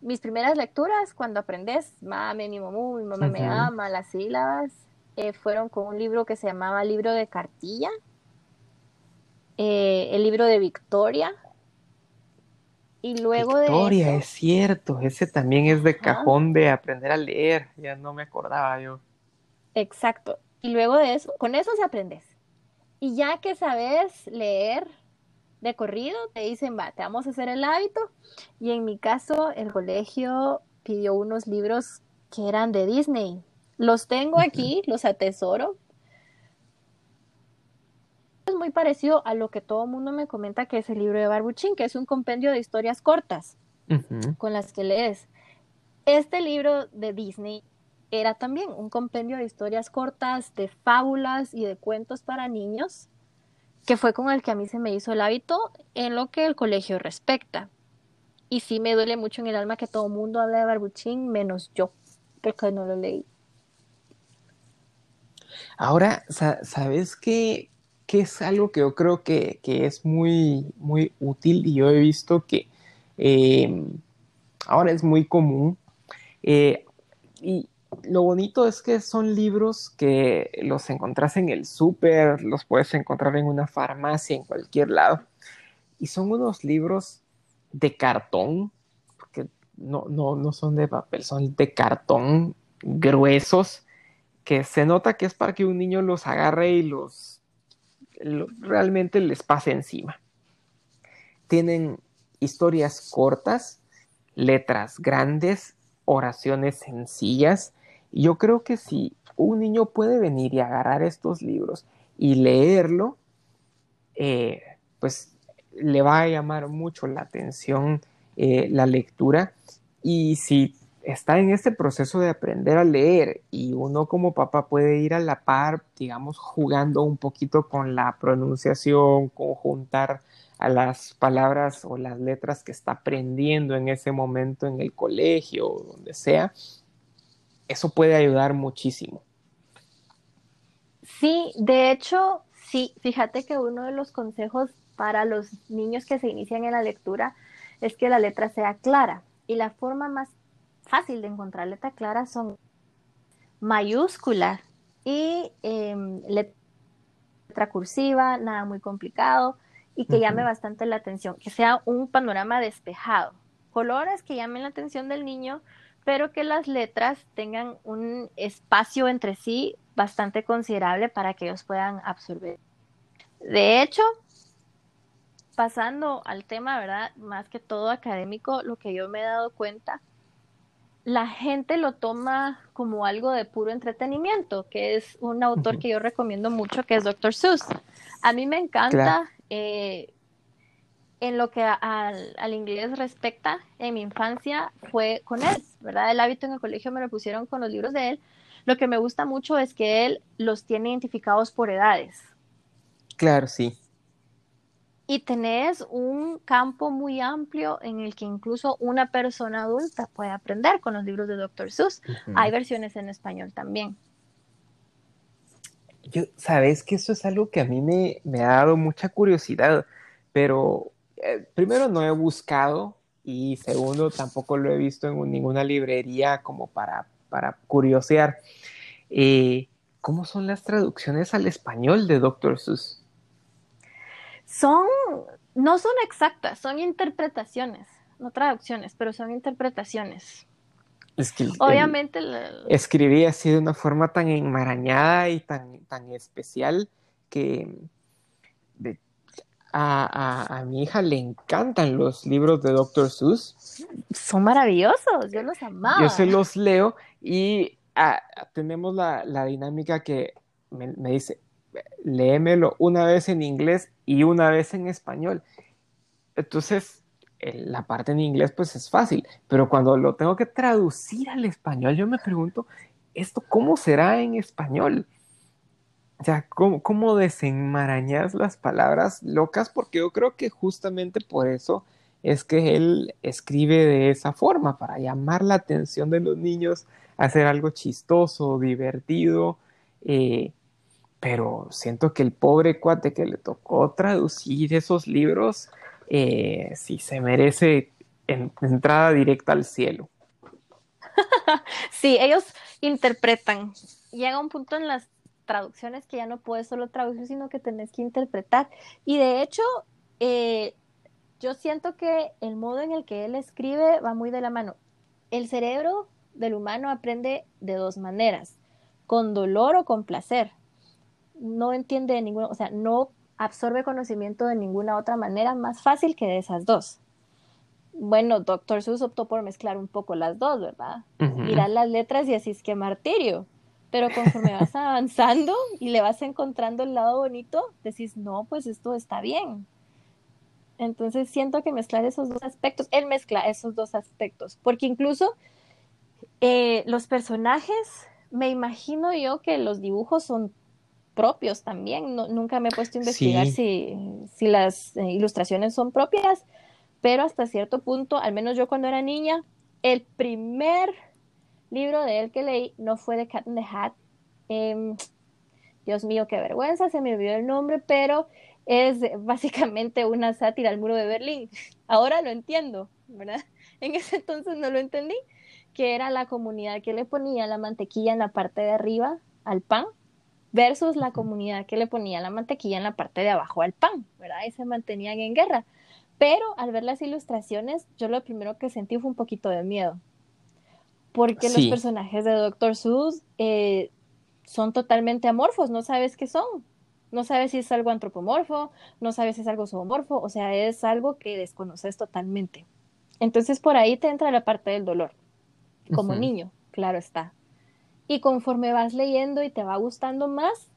mis primeras lecturas, cuando aprendes, mame, mi mamá, mi mamá me ama, las sílabas, eh, fueron con un libro que se llamaba Libro de Cartilla, eh, el libro de Victoria, y luego Victoria, es cierto, ese también es de cajón de aprender a leer, ya no me acordaba yo. Exacto. Y luego de eso, con eso se aprendes. Y ya que sabes leer de corrido, te dicen, va, te vamos a hacer el hábito. Y en mi caso, el colegio pidió unos libros que eran de Disney. Los tengo aquí, los atesoro, es muy parecido a lo que todo el mundo me comenta que es el libro de Barbuchín, que es un compendio de historias cortas con las que lees. Este libro de Disney era también un compendio de historias cortas, de fábulas y de cuentos para niños, que fue con el que a mí se me hizo el hábito en lo que el colegio respecta. Y sí me duele mucho en el alma que todo el mundo habla de Barbuchín, menos yo, porque no lo leí. Ahora, ¿sabes qué, qué es algo que yo creo que, es muy, muy útil y yo he visto que em, ahora es muy común? Eh, y lo bonito es que son libros que los encontrás en el súper, los puedes encontrar en una farmacia, en cualquier lado. Y son unos libros de cartón, porque no, no, no son de papel, son de cartón gruesos, que se nota que es para que un niño los agarre y los realmente les pase encima. Tienen historias cortas, letras grandes, oraciones sencillas. Yo creo que si un niño puede venir y agarrar estos libros y leerlo, eh, pues le va a llamar mucho la atención eh, la lectura. Y si está en este proceso de aprender a leer y uno como papá puede ir a la par, digamos, jugando un poquito con la pronunciación, conjuntar a las palabras o las letras que está aprendiendo en ese momento en el colegio o donde sea, eso puede ayudar muchísimo. Sí, de hecho, sí, fíjate que uno de los consejos para los niños que se inician en la lectura es que la letra sea clara. Y la forma más fácil de encontrar letra clara son mayúsculas y em, letra cursiva, nada muy complicado y que llame bastante la atención, que sea un panorama despejado, colores que llamen la atención del niño, pero que las letras tengan un espacio entre sí bastante considerable para que ellos puedan absorber. De hecho, pasando al tema, ¿verdad? Más que todo académico, lo que yo me he dado cuenta, la gente lo toma como algo de puro entretenimiento, que es un autor que yo recomiendo mucho, que es Dr. Seuss. A mí me encanta, eh, en lo que al, inglés respecta, en mi infancia fue con él, ¿verdad? El hábito en el colegio me lo pusieron con los libros de él. Lo que me gusta mucho es que él los tiene identificados por edades. Claro, sí y tenés un campo muy amplio en el que incluso una persona adulta puede aprender con los libros de Dr. Seuss. Hay versiones en español también. Yo, sabes que eso es algo que a mí me, ha dado mucha curiosidad, pero eh, primero no he buscado y segundo tampoco lo he visto en ninguna librería como para, para curiosear. Eh, ¿Cómo son las traducciones al español de Dr. Seuss? son, no son exactas, son interpretaciones, no traducciones, pero son interpretaciones. Es que Obviamente. escribí así de una forma tan enmarañada y tan, tan especial que a, mi hija le encantan los libros de Dr. Seuss. Son maravillosos, yo los amaba. Yo se los leo y ah, tenemos la, dinámica que me dice, léemelo una vez en inglés y una vez en español. Entonces, la parte en inglés pues es fácil, pero cuando lo tengo que traducir al español, yo me pregunto, ¿esto cómo será en español? O sea, ¿cómo, cómo desenmarañas las palabras locas? Porque yo creo que justamente por eso es que él escribe de esa forma, para llamar la atención de los niños, hacer algo chistoso, divertido, eh, pero siento que el pobre cuate que le tocó traducir esos libros, eh, sí se merece entrada directa al cielo. sí, ellos interpretan. Llega un punto en las traducciones que ya no puedes solo traducir, sino que tenés que interpretar. Y de hecho, eh, yo siento que el modo en el que él escribe va muy de la mano. El cerebro del humano aprende de dos maneras, con dolor o con placer no entiende de ninguna, o sea, no absorbe conocimiento de ninguna otra manera más fácil que de esas dos. Bueno, Doctor Seuss optó por mezclar un poco las dos, ¿verdad? Mirar las letras y así es que martirio. Pero conforme vas avanzando y le vas encontrando el lado bonito, decís, no, pues esto está bien. Entonces siento que mezclar esos dos aspectos, él mezcla esos dos aspectos, porque incluso Eh, los personajes, me imagino yo que los dibujos son propios también. nunca me he puesto a investigar si, si, las eh, ilustraciones son propias, pero hasta cierto punto, al menos yo cuando era niña, el primer libro de él que leí no fue de Cat in the Hat. Em, Dios mío, qué vergüenza, se me olvidó el nombre, pero es básicamente una sátira al muro de Berlín. Ahora lo entiendo, ¿verdad? En ese entonces no lo entendí, que era la comunidad que le ponía la mantequilla en la parte de arriba al pan versus la comunidad que le ponía la mantequilla en la parte de abajo al pan, ¿verdad? Y se mantenían en guerra. Pero al ver las ilustraciones, yo lo primero que sentí fue un poquito de miedo. Porque los personajes de Doctor Seuss eh, son totalmente amorfos, no sabes qué son. No sabes si es algo antropomorfo, no sabes si es algo zoomorfo, o sea, es algo que desconoces totalmente. Entonces por ahí te entra la parte del dolor, como niño, claro está. Y conforme vas leyendo y te va gustando más,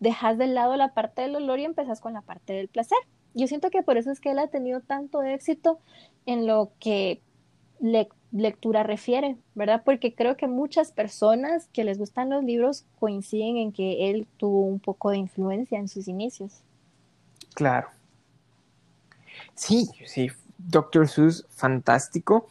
dejas de lado la parte del dolor y empezás con la parte del placer. Yo siento que por eso es que él ha tenido tanto éxito en lo que lectura refiere, ¿verdad? Porque creo que muchas personas que les gustan los libros coinciden en que él tuvo un poco de influencia en sus inicios. Claro. Sí, sí, Doctor Seuss, fantástico.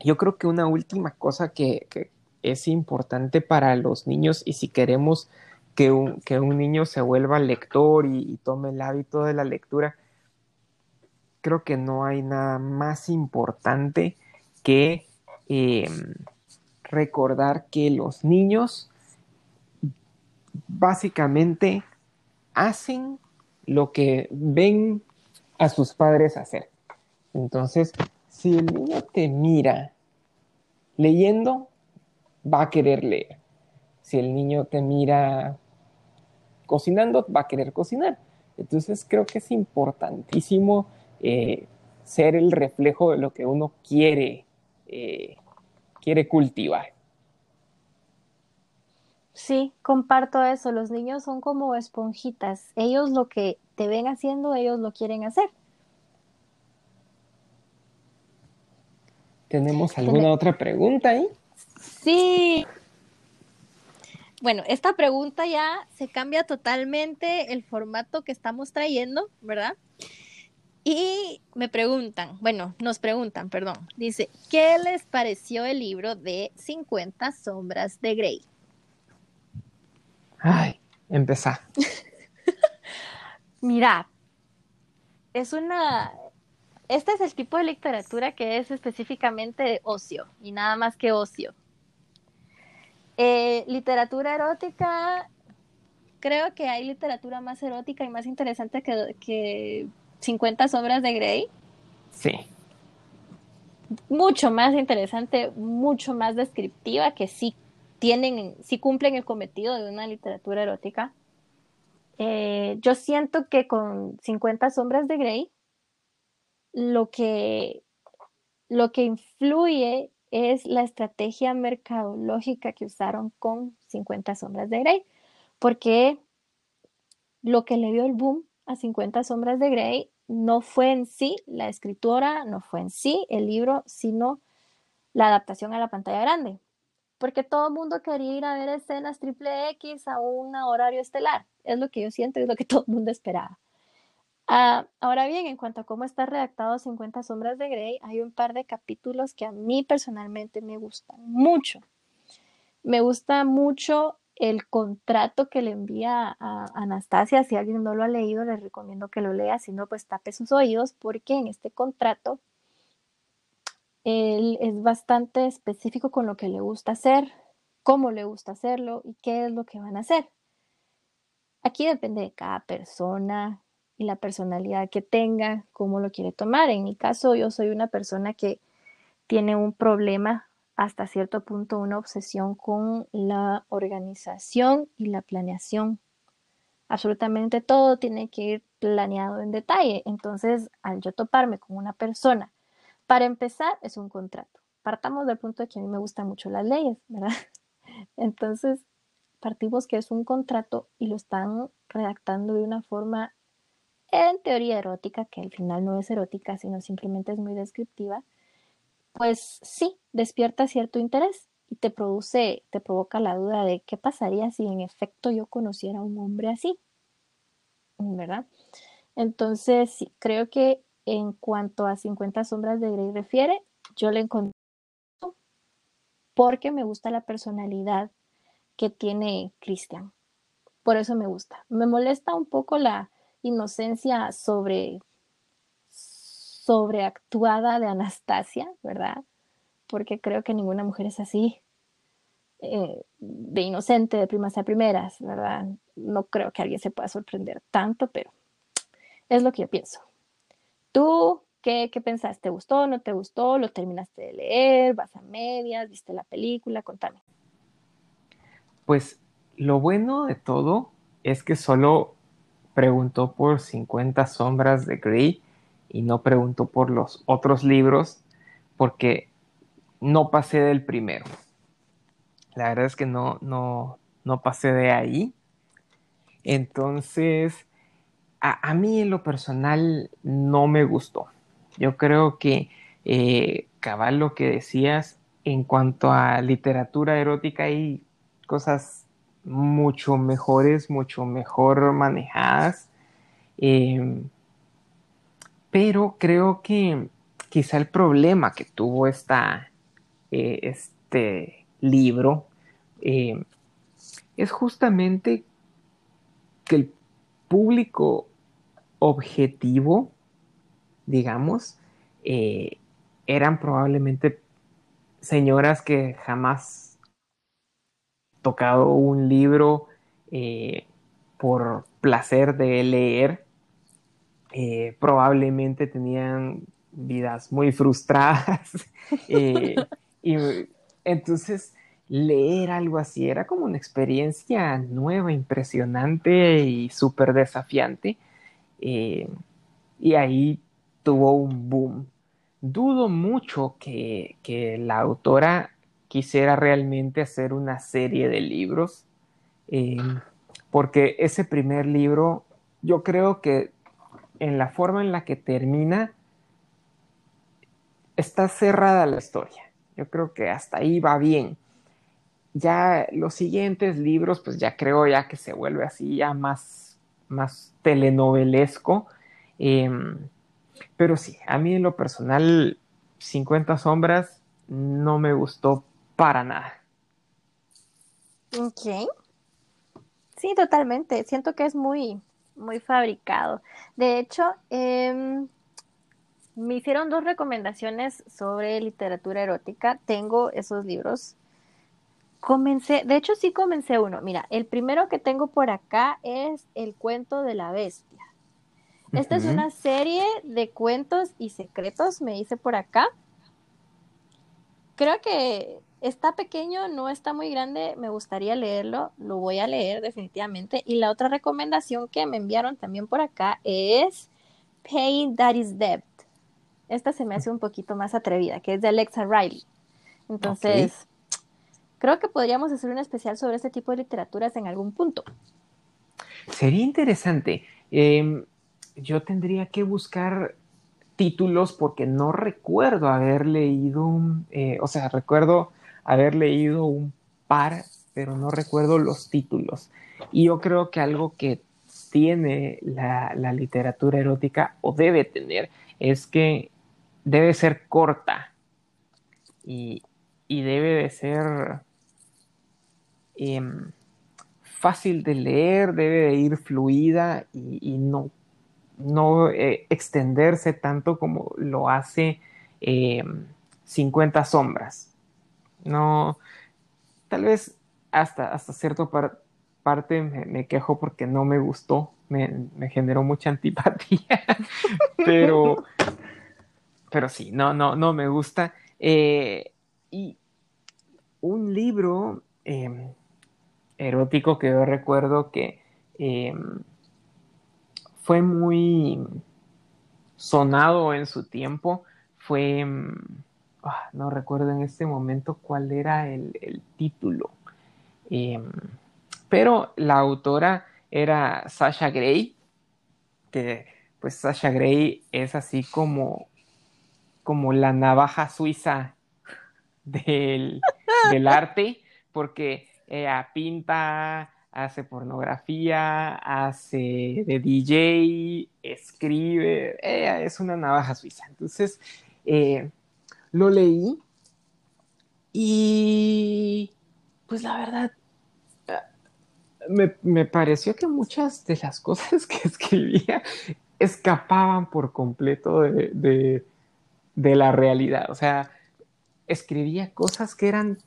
Yo creo que una última cosa que, es importante para los niños y si queremos que un, que un niño se vuelva lector y, tome el hábito de la lectura, creo que no hay nada más importante que em, recordar que los niños básicamente hacen lo que ven a sus padres hacer. Entonces, si el niño te mira leyendo, va a querer leer. Si el niño te mira cocinando, va a querer cocinar. Entonces creo que es importantísimo eh, ser el reflejo de lo que uno quiere, eh, quiere cultivar. Sí, comparto eso. Los niños son como esponjitas. Ellos lo que te ven haciendo, ellos lo quieren hacer. ¿Tenemos alguna otra pregunta ahí? Sí. Bueno, esta pregunta ya se cambia totalmente el formato que estamos trayendo, ¿verdad? Y me preguntan, bueno, nos preguntan, perdón, dice, ¿qué les pareció el libro de 50 sombras de Grey? Ay, empezá. Mira, es una, este es el tipo de literatura que es específicamente de ocio y nada más que ocio. Eh, literatura erótica, creo que hay literatura más erótica y más interesante que, que 50 sombras de Grey. Sí. Mucho más interesante, mucho más descriptiva, que sí tienen, sí cumplen el cometido de una literatura erótica. Eh, yo siento que con 50 sombras de Grey, lo que, lo que influye es la estrategia mercadológica que usaron con 50 sombras de Grey, porque lo que le dio el boom a 50 sombras de Grey no fue en sí la escritura, no fue en sí el libro, sino la adaptación a la pantalla grande. Porque todo el mundo quería ir a ver escenas triple X a un horario estelar. Es lo que yo siento, es lo que todo el mundo esperaba. Ah, ahora bien, en cuanto a cómo está redactado 50 sombras de Grey, hay un par de capítulos que a mí personalmente me gustan mucho. Me gusta mucho el contrato que le envía a Anastasia. Si alguien no lo ha leído, les recomiendo que lo lea. Si no, pues tape sus oídos, porque en este contrato él es bastante específico con lo que le gusta hacer, cómo le gusta hacerlo y qué es lo que van a hacer. Aquí depende de cada persona, y la personalidad que tenga, cómo lo quiere tomar. En mi caso, yo soy una persona que tiene un problema hasta cierto punto, una obsesión con la organización y la planeación. Absolutamente todo tiene que ir planeado en detalle. Entonces, al yo toparme con una persona, para empezar, es un contrato. Partamos del punto de que a mí me gustan mucho las leyes, ¿verdad? Entonces, partimos que es un contrato y lo están redactando de una forma en teoría erótica, que al final no es erótica, sino simplemente es muy descriptiva, pues sí, despierta cierto interés. y te produce, te provoca la duda de qué pasaría si en efecto yo conociera a un hombre así, ¿verdad? Entonces, sí, creo que en cuanto a 50 sombras de Grey refiere, yo le encontré porque me gusta la personalidad que tiene Christian. Por eso me gusta. Me molesta un poco la inocencia sobre sobreactuada de Anastasia, ¿verdad? Porque creo que ninguna mujer es así, eh, de inocente, de primas a primeras, ¿verdad? No creo que alguien se pueda sorprender tanto, pero es lo que yo pienso. ¿Tú qué, qué pensaste? ¿Te gustó? ¿No te gustó? ¿Lo terminaste de leer? ¿Vas a medias? ¿Viste la película? Contame. Pues lo bueno de todo es que solo preguntó por 50 sombras de Grey y no preguntó por los otros libros porque no pasé del primero. La verdad es que no, no, no pasé de ahí. Entonces, a, mí en lo personal no me gustó. Yo creo que, eh, cabal, lo que decías en cuanto a literatura erótica hay cosas mucho mejores, mucho mejor manejadas. Em, pero creo que quizá el problema que tuvo esta, eh, este libro em, es justamente que el público objetivo, digamos, eh, eran probablemente señoras que jamás tocado un libro eh, por placer de leer, eh, probablemente tenían vidas muy frustradas. y entonces leer algo así era como una experiencia nueva, impresionante y súper desafiante. Eh, y ahí tuvo un boom. Dudo mucho que, la autora quisiera realmente hacer una serie de libros, eh, porque ese primer libro, yo creo que en la forma en la que termina, está cerrada la historia. Yo creo que hasta ahí va bien. Ya los siguientes libros, pues ya creo ya que se vuelve así ya más más telenovelesco. Em, pero sí, a mí en lo personal, 50 sombras no me gustó para nada. Ok. Sí, totalmente. Siento que es muy, muy fabricado. De hecho, em, me hicieron dos recomendaciones sobre literatura erótica. Tengo esos libros Comencé, de hecho sí comencé uno. Mira, el primero que tengo por acá es El cuento de la bestia. Esta es una serie de cuentos y secretos, me dice por acá. Creo que está pequeño, no está muy grande, me gustaría leerlo, lo voy a leer definitivamente. Y la otra recomendación que me enviaron también por acá es Pain That Is Debt. Esta se me hace un poquito más atrevida, que es de Alexa Riley. Entonces, Creo que podríamos hacer un especial sobre este tipo de literaturas en algún punto. Sería interesante. Em, yo tendría que buscar títulos porque no recuerdo haber leído, eh, o sea, recuerdo haber leído un par, pero no recuerdo los títulos. Y yo creo que algo que tiene la, literatura erótica o debe tener es que debe ser corta y, y debe de ser Em, fácil de leer, debe de ir fluida y, no, no eh, extenderse tanto como lo hace 50 em, sombras. No, tal vez hasta, hasta cierto parte me, quejo porque no me gustó, me, generó mucha antipatía, pero, pero sí, no, no, no me gusta. Eh, y un libro em, erótico que yo recuerdo que em, fue muy sonado en su tiempo fue, em, ah, no recuerdo en este momento cuál era el, título, em, pero la autora era Sasha Gray, que pues Sasha Gray es así como, como la navaja suiza del, del arte, porque ella pinta, hace pornografía, hace de DJ, escribe, ella es una navaja suiza. Entonces, eh, lo leí y pues la verdad, me, me, pareció que muchas de las cosas que escribía escapaban por completo de, de, la realidad. O sea, escribía cosas que eran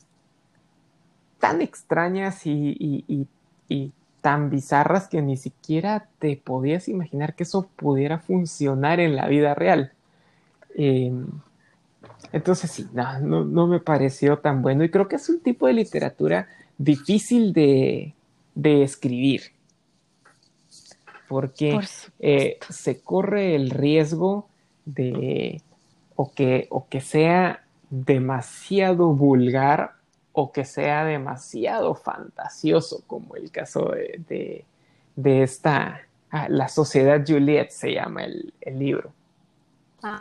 tan extrañas y, y, y, tan bizarras que ni siquiera te podías imaginar que eso pudiera funcionar en la vida real. Eh, entonces sí, no, no, no, me pareció tan bueno. Y creo que es un tipo de literatura difícil de, de escribir. Porque eh, se corre el riesgo de o que, o que sea demasiado vulgar o que sea demasiado fantasioso, como el caso de, de, esta, ah, La Sociedad Juliet se llama el, el libro. Ah,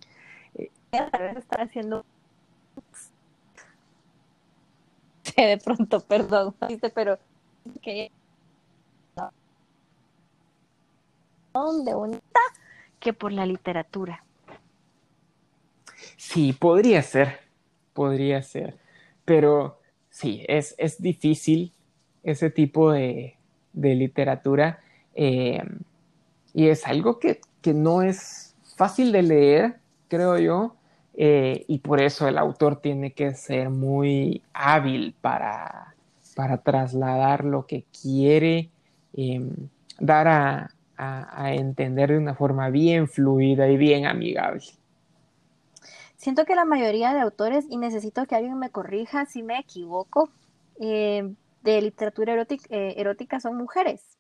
estar haciendo... de pronto, perdón, pero que de bonita que por la literatura. Sí, podría ser, podría ser, pero sí, es, es difícil ese tipo de, de literatura eh, y es algo que, que, no es fácil de leer, creo yo, eh, y por eso el autor tiene que ser muy hábil para, para trasladar lo que quiere eh, dar a, a, a entender de una forma bien fluida y bien amigable. Siento que la mayoría de autores, y necesito que alguien me corrija si me equivoco, eh, de literatura erótica, eh, erótica son mujeres.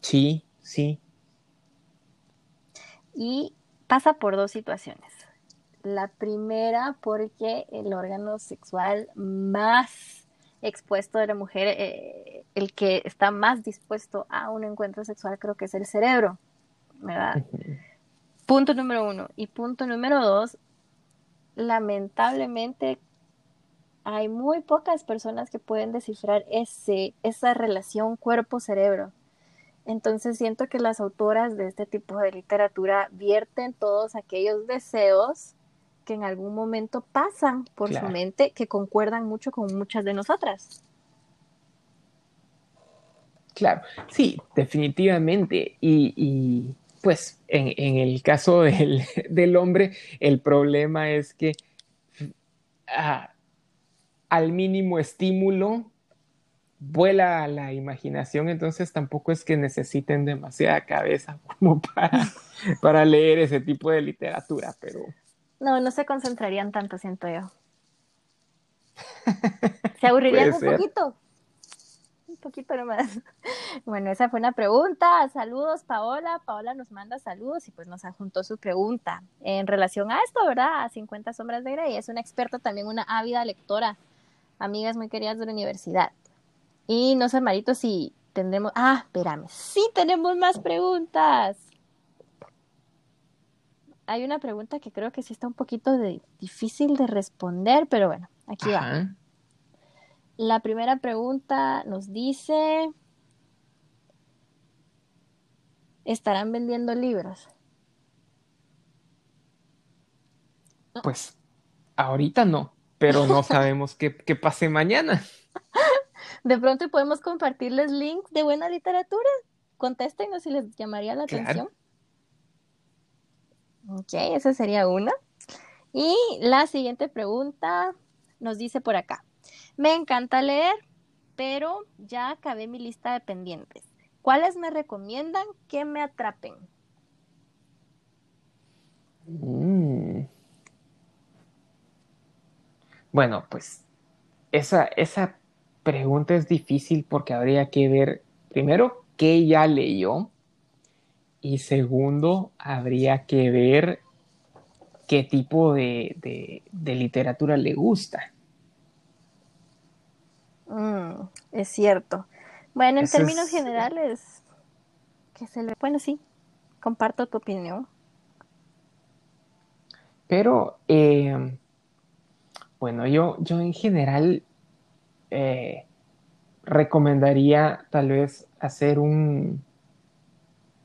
Sí, sí. Y pasa por dos situaciones. La primera, porque el órgano sexual más expuesto de la mujer, eh, el que está más dispuesto a un encuentro sexual, creo que es el cerebro, ¿verdad? Punto número uno. Y punto número dos, lamentablemente hay muy pocas personas que pueden descifrar ese, esa relación cuerpo-cerebro. Entonces siento que las autoras de este tipo de literatura vierten todos aquellos deseos que en algún momento pasan por claro. su mente que concuerdan mucho con muchas de nosotras. Claro, sí, definitivamente. Y, y pues en, en, el caso del, del, hombre, el problema es que ah, al mínimo estímulo vuela la imaginación, entonces tampoco es que necesiten demasiada cabeza como para, para leer ese tipo de literatura, pero... No, no se concentrarían tanto, siento yo. Se aburrirían un ser. poquito. Un poquito nomás. Bueno, esa fue una pregunta. Saludos, Paola. Paola nos manda saludos y pues nos adjuntó su pregunta en relación a esto, ¿verdad? A 50 sombras de Grey. Es una experta, también una ávida lectora. Amigas muy queridas de la universidad. Y no sé, Marito, si tendremos... Ah, espérame. Sí tenemos más preguntas hay una pregunta que creo que sí está un poquito de, difícil de responder, pero bueno, aquí Ajá. va. La primera pregunta nos dice, ¿estarán vendiendo libros? Pues ahorita no, pero no sabemos qué, qué pase mañana. De pronto podemos compartirles links de buena literatura. Contéstenos si les llamaría la claro. atención. Ok, esa sería una. Y la siguiente pregunta nos dice por acá. Me encanta leer, pero ya acabé mi lista de pendientes. ¿Cuáles me recomiendan que me atrapen? Mm. Bueno, pues esa, esa pregunta es difícil porque habría que ver primero qué ya leyó y segundo, habría que ver qué tipo de, de, de literatura le gusta. Mm, es cierto. Bueno, en Eso términos es... generales, que se le... bueno, sí, comparto tu opinión. Pero, eh, bueno, yo, yo en general eh, recomendaría tal vez hacer un,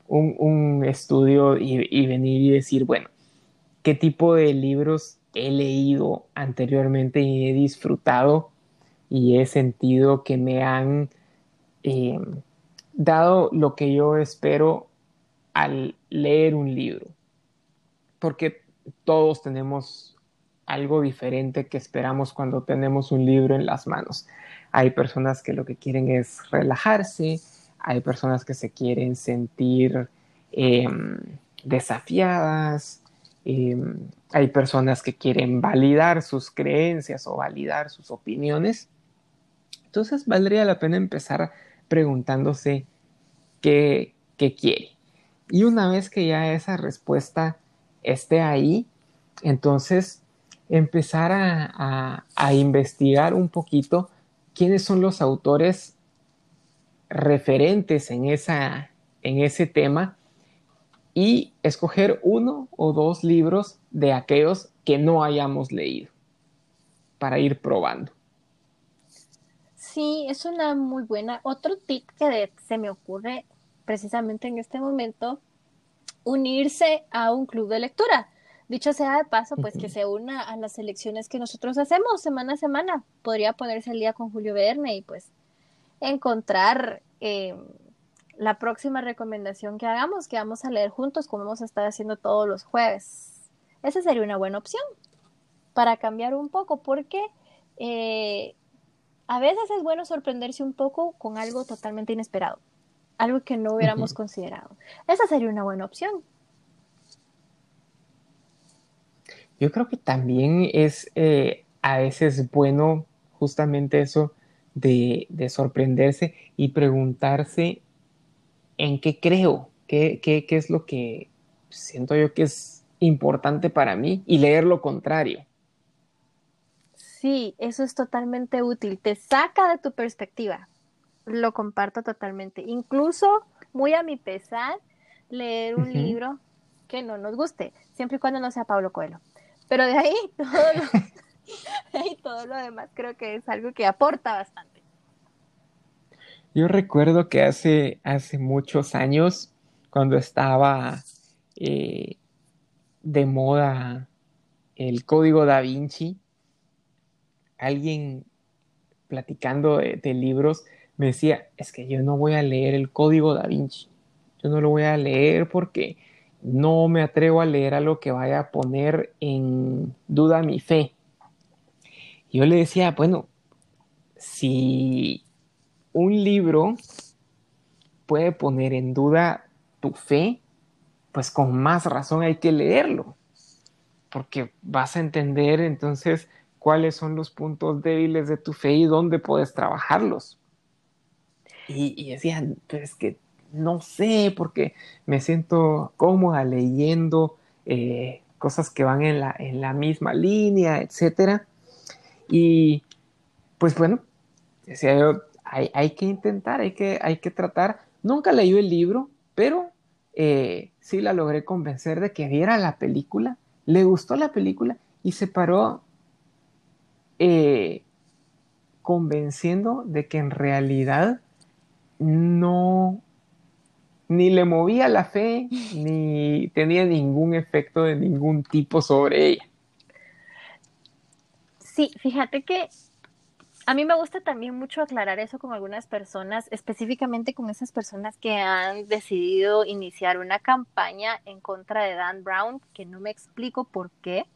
un, estudio y, venir y decir, bueno, ¿qué tipo de libros he leído anteriormente y he disfrutado y he sentido que me han eh, dado lo que yo espero al leer un libro? Porque todos tenemos algo diferente que esperamos cuando tenemos un libro en las manos. Hay personas que lo que quieren es relajarse, hay personas que se quieren sentir em, desafiadas, em, hay personas que quieren validar sus creencias o validar sus opiniones. Entonces valdría la pena empezar preguntándose qué, qué quiere. Y una vez que ya esa respuesta esté ahí, entonces empezar a, investigar un poquito quiénes son los autores referentes en, esa, en ese tema y escoger uno o dos libros de aquellos que no hayamos leído para ir probando. Sí, es una muy buena. Otro tip que se me ocurre precisamente en este momento, unirse a un club de lectura. Dicho sea de paso, pues que se una a las elecciones que nosotros hacemos semana a semana. Podría ponerse el día con Julio Verne y pues encontrar eh, la próxima recomendación que hagamos, que vamos a leer juntos, como hemos estado haciendo todos los jueves. Esa sería una buena opción para cambiar un poco, porque eh, a veces es bueno sorprenderse un poco con algo totalmente inesperado, algo que no hubiéramos considerado. Esa sería una buena opción. Yo creo que también es eh, a veces bueno justamente eso de, sorprenderse y preguntarse en qué creo, qué, qué, qué es lo que siento yo que es importante para mí y leer lo contrario. Sí, eso es totalmente útil. Te saca de tu perspectiva. Lo comparto totalmente. Incluso, muy a mi pesar, leer un libro que no nos guste, siempre y cuando no sea Pablo Coelho. Pero de ahí todo lo, todo lo demás creo que es algo que aporta bastante. Yo recuerdo que hace, hace muchos años, cuando estaba eh, de moda el código da Vinci, alguien platicando de, de, libros me decía, es que yo no voy a leer el código da Vinci, yo no lo voy a leer porque no me atrevo a leer algo que vaya a poner en duda mi fe. Yo le decía, bueno, si un libro puede poner en duda tu fe, pues con más razón hay que leerlo, porque vas a entender entonces cuáles son los puntos débiles de tu fe y dónde puedes trabajarlos. Y, y decía, pues que no sé, porque me siento cómoda leyendo eh, cosas que van en la, en la misma línea, etcétera. Y pues bueno, yo, hay, que intentar, hay que, hay que tratar. Nunca leí el libro, pero eh, sí la logré convencer de que viera la película. Le gustó la película y se paró eh, convenciendo de que en realidad no ni le movía la fe, ni tenía ningún efecto de ningún tipo sobre ella. Sí, fíjate que a mí me gusta también mucho aclarar eso con algunas personas, específicamente con esas personas que han decidido iniciar una campaña en contra de Dan Brown, que no me explico por qué.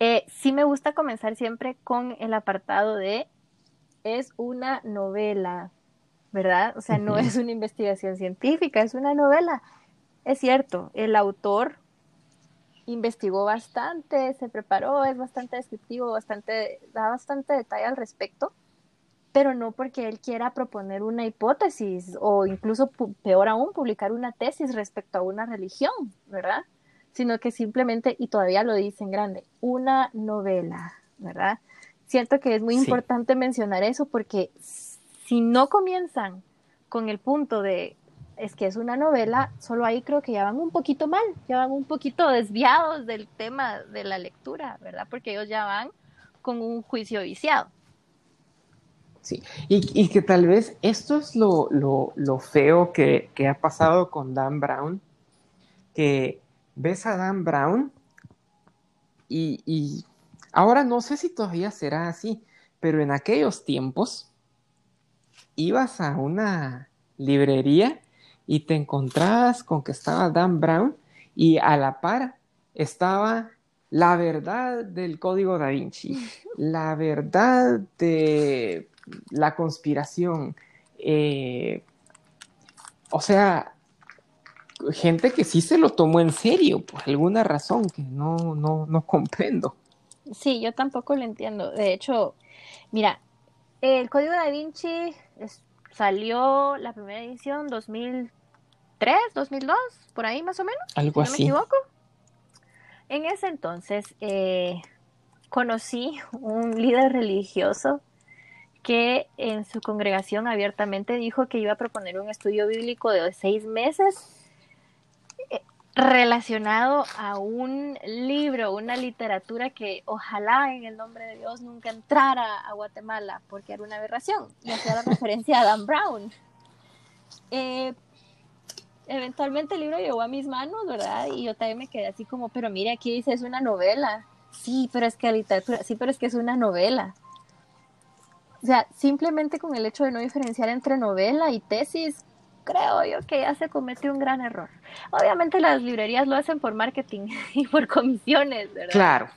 Eh, sí me gusta comenzar siempre con el apartado de es una novela, ¿verdad? O sea, no es una investigación científica, es una novela. Es cierto, el autor investigó bastante, se preparó, es bastante descriptivo, bastante, da bastante detalle al respecto, pero no porque él quiera proponer una hipótesis o incluso peor aún, publicar una tesis respecto a una religión, ¿verdad? Sino que simplemente, y todavía lo dice en grande, una novela, ¿verdad? Cierto que es muy importante mencionar eso porque si no comienzan con el punto de es que es una novela, solo ahí creo que ya van un poquito mal, ya van un poquito desviados del tema de la lectura, ¿verdad? Porque ellos ya van con un juicio viciado. Sí, y, que tal vez esto es lo, feo que, ha pasado con Dan Brown, que ves a Dan Brown y, y ahora no sé si todavía será así, pero en aquellos tiempos ibas a una librería y te encontrabas con que estaba Dan Brown y a la par estaba la verdad del código da Vinci, la verdad de la conspiración. Eh, o sea, gente que sí se lo tomó en serio por alguna razón que no, no, no comprendo. Sí, yo tampoco lo entiendo. De hecho, mira, el código da Vinci salió la primera edición 2003, 2002, por ahí más o menos. Algo así. ¿No me equivoco? En ese entonces eh, conocí un líder religioso que en su congregación abiertamente dijo que iba a proponer un estudio bíblico de seis meses eh, relacionado a un libro, una literatura que ojalá en el nombre de Dios nunca entrara a Guatemala porque era una aberración y hacía la referencia a Dan Brown. Eh, eventualmente el libro llegó a mis manos, ¿verdad? Y yo también me quedé así como, pero mire, aquí dice es una novela. Sí, pero es que literatura, sí, pero es que es una novela. O sea, simplemente con el hecho de no diferenciar entre novela y tesis, creo yo que ya se cometió un gran error. Obviamente las librerías lo hacen por marketing y por comisiones, ¿verdad? Claro.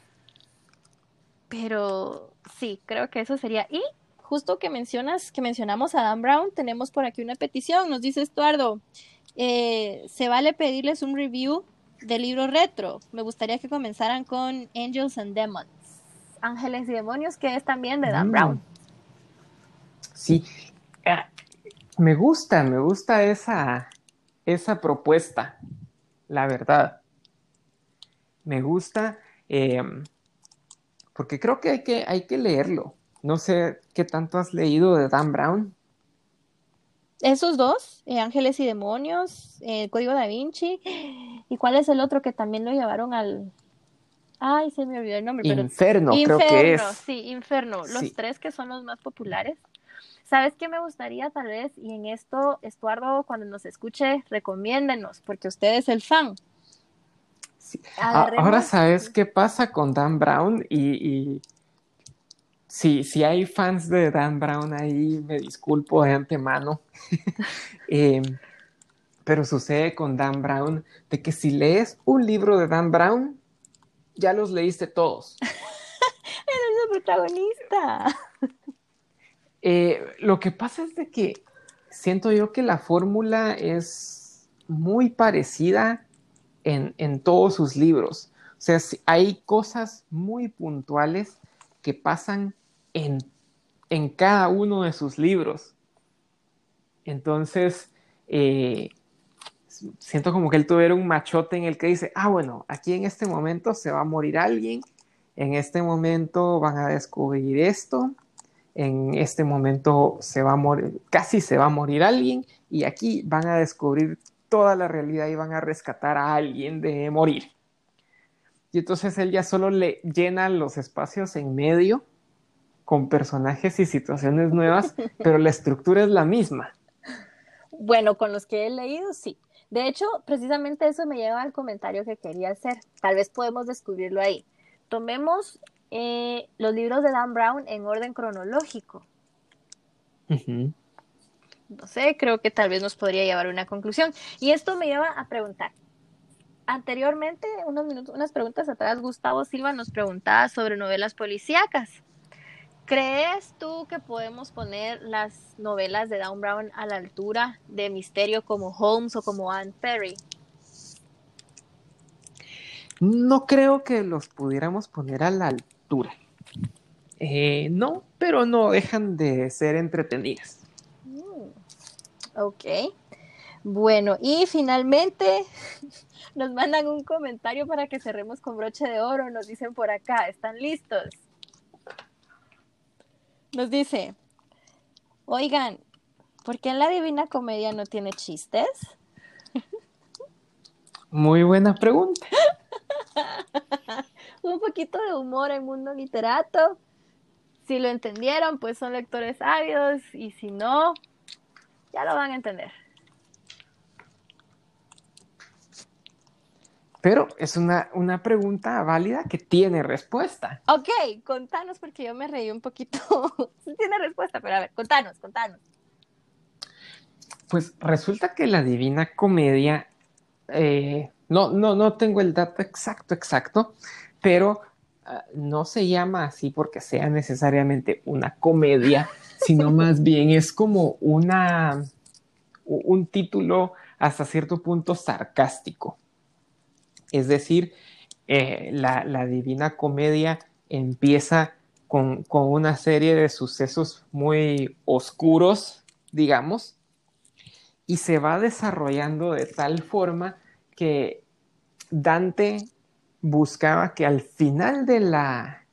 Pero sí, creo que eso sería. Y justo que mencionas, que mencionamos a Dan Brown, tenemos por aquí una petición, nos dice Estuardo, eh, se vale pedirles un review del libro retro. Me gustaría que comenzaran con Angels and Demons, Ángeles y Demonios, que es también de Dan mm. Brown. Sí, ah, me gusta, me gusta esa, esa propuesta, la verdad. Me gusta em, porque creo que hay, que hay que leerlo. No sé qué tanto has leído de Dan Brown. Esos dos, eh, Ángeles y Demonios, el Código da Vinci. ¿Y cuál es el otro que también lo llevaron al... Ay, se me olvidó el nombre. Inferno, creo que es. Sí, Inferno. Los tres que son los más populares. ¿Sabes qué me gustaría tal vez? Y en esto, Estuardo, cuando nos escuche, recomiéndenos, porque usted es el fan. Ahora sabes qué pasa con Dan Brown y si hay fans de Dan Brown ahí, me disculpo de antemano. Em, pero sucede con Dan Brown de que si lees un libro de Dan Brown, ya los leíste todos. Eres el protagonista. Eh, lo que pasa es de que siento yo que la fórmula es muy parecida en, en todos sus libros. O sea, hay cosas muy puntuales que pasan en, cada uno de sus libros. Entonces, eh, siento como que él tuviera un machote en el que dice, ah, bueno, aquí en este momento se va a morir alguien, en este momento van a descubrir esto, en este momento se va a morir, casi se va a morir alguien, y aquí van a descubrir toda la realidad y van a rescatar a alguien de morir. Y entonces él ya solo le llena los espacios en medio con personajes y situaciones nuevas, pero la estructura es la misma. Bueno, con los que he leído, sí. De hecho, precisamente eso me lleva al comentario que quería hacer. Tal vez podemos descubrirlo ahí. Tomemos eh, los libros de Dan Brown en orden cronológico. No sé, creo que tal vez nos podría llevar a una conclusión. Y esto me lleva a preguntar. Anteriormente, unos minutos, unas preguntas atrás, Gustavo Silva nos preguntaba sobre novelas policíacas. ¿Crees tú que podemos poner las novelas de Dan Brown a la altura de misterio como Holmes o como Anne Perry? No creo que los pudiéramos poner a la altura. Eh, no, pero no dejan de ser entretenidas. Mm, ok. Bueno, y finalmente nos mandan un comentario para que cerremos con broche de oro. Nos dicen por acá, ¿están listos? Nos dice, oigan, ¿por qué en la Divina Comedia no tiene chistes? Muy buena pregunta. Un poquito de humor en mundo literato. Si lo entendieron, pues son lectores ávidos y si no, ya lo van a entender. Pero es una, una, pregunta válida que tiene respuesta. Ok, contanos porque yo me reí un poquito. tiene respuesta, pero a ver, contanos, contanos. Pues resulta que la Divina Comedia, eh, no, no, no tengo el dato exacto, exacto, pero uh, no se llama así porque sea necesariamente una comedia, sino más bien es como una, un título hasta cierto punto sarcástico. Es decir, eh, la, Divina Comedia empieza con, una serie de sucesos muy oscuros, digamos, y se va desarrollando de tal forma que Dante buscaba que al final de la,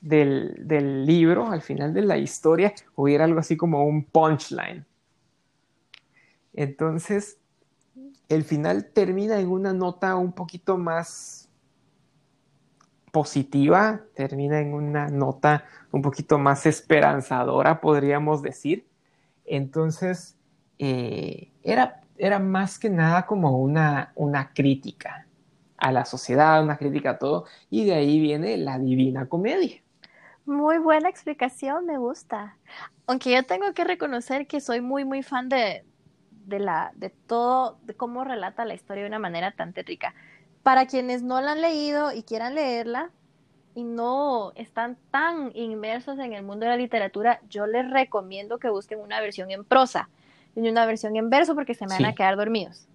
del, del, libro, al final de la historia, hubiera algo así como un punchline. Entonces, el final termina en una nota un poquito más positiva, termina en una nota un poquito más esperanzadora, podríamos decir. Entonces, eh, era, era, más que nada como una, una crítica a la sociedad, una crítica a todo, y de ahí viene la divina comedia. Muy buena explicación, me gusta. Aunque yo tengo que reconocer que soy muy, muy fan de, de, la, de todo, de cómo relata la historia de una manera tan tétrica. Para quienes no la han leído y quieran leerla y no están tan inmersos en el mundo de la literatura, yo les recomiendo que busquen una versión en prosa y una versión en verso porque se me van a quedar dormidos.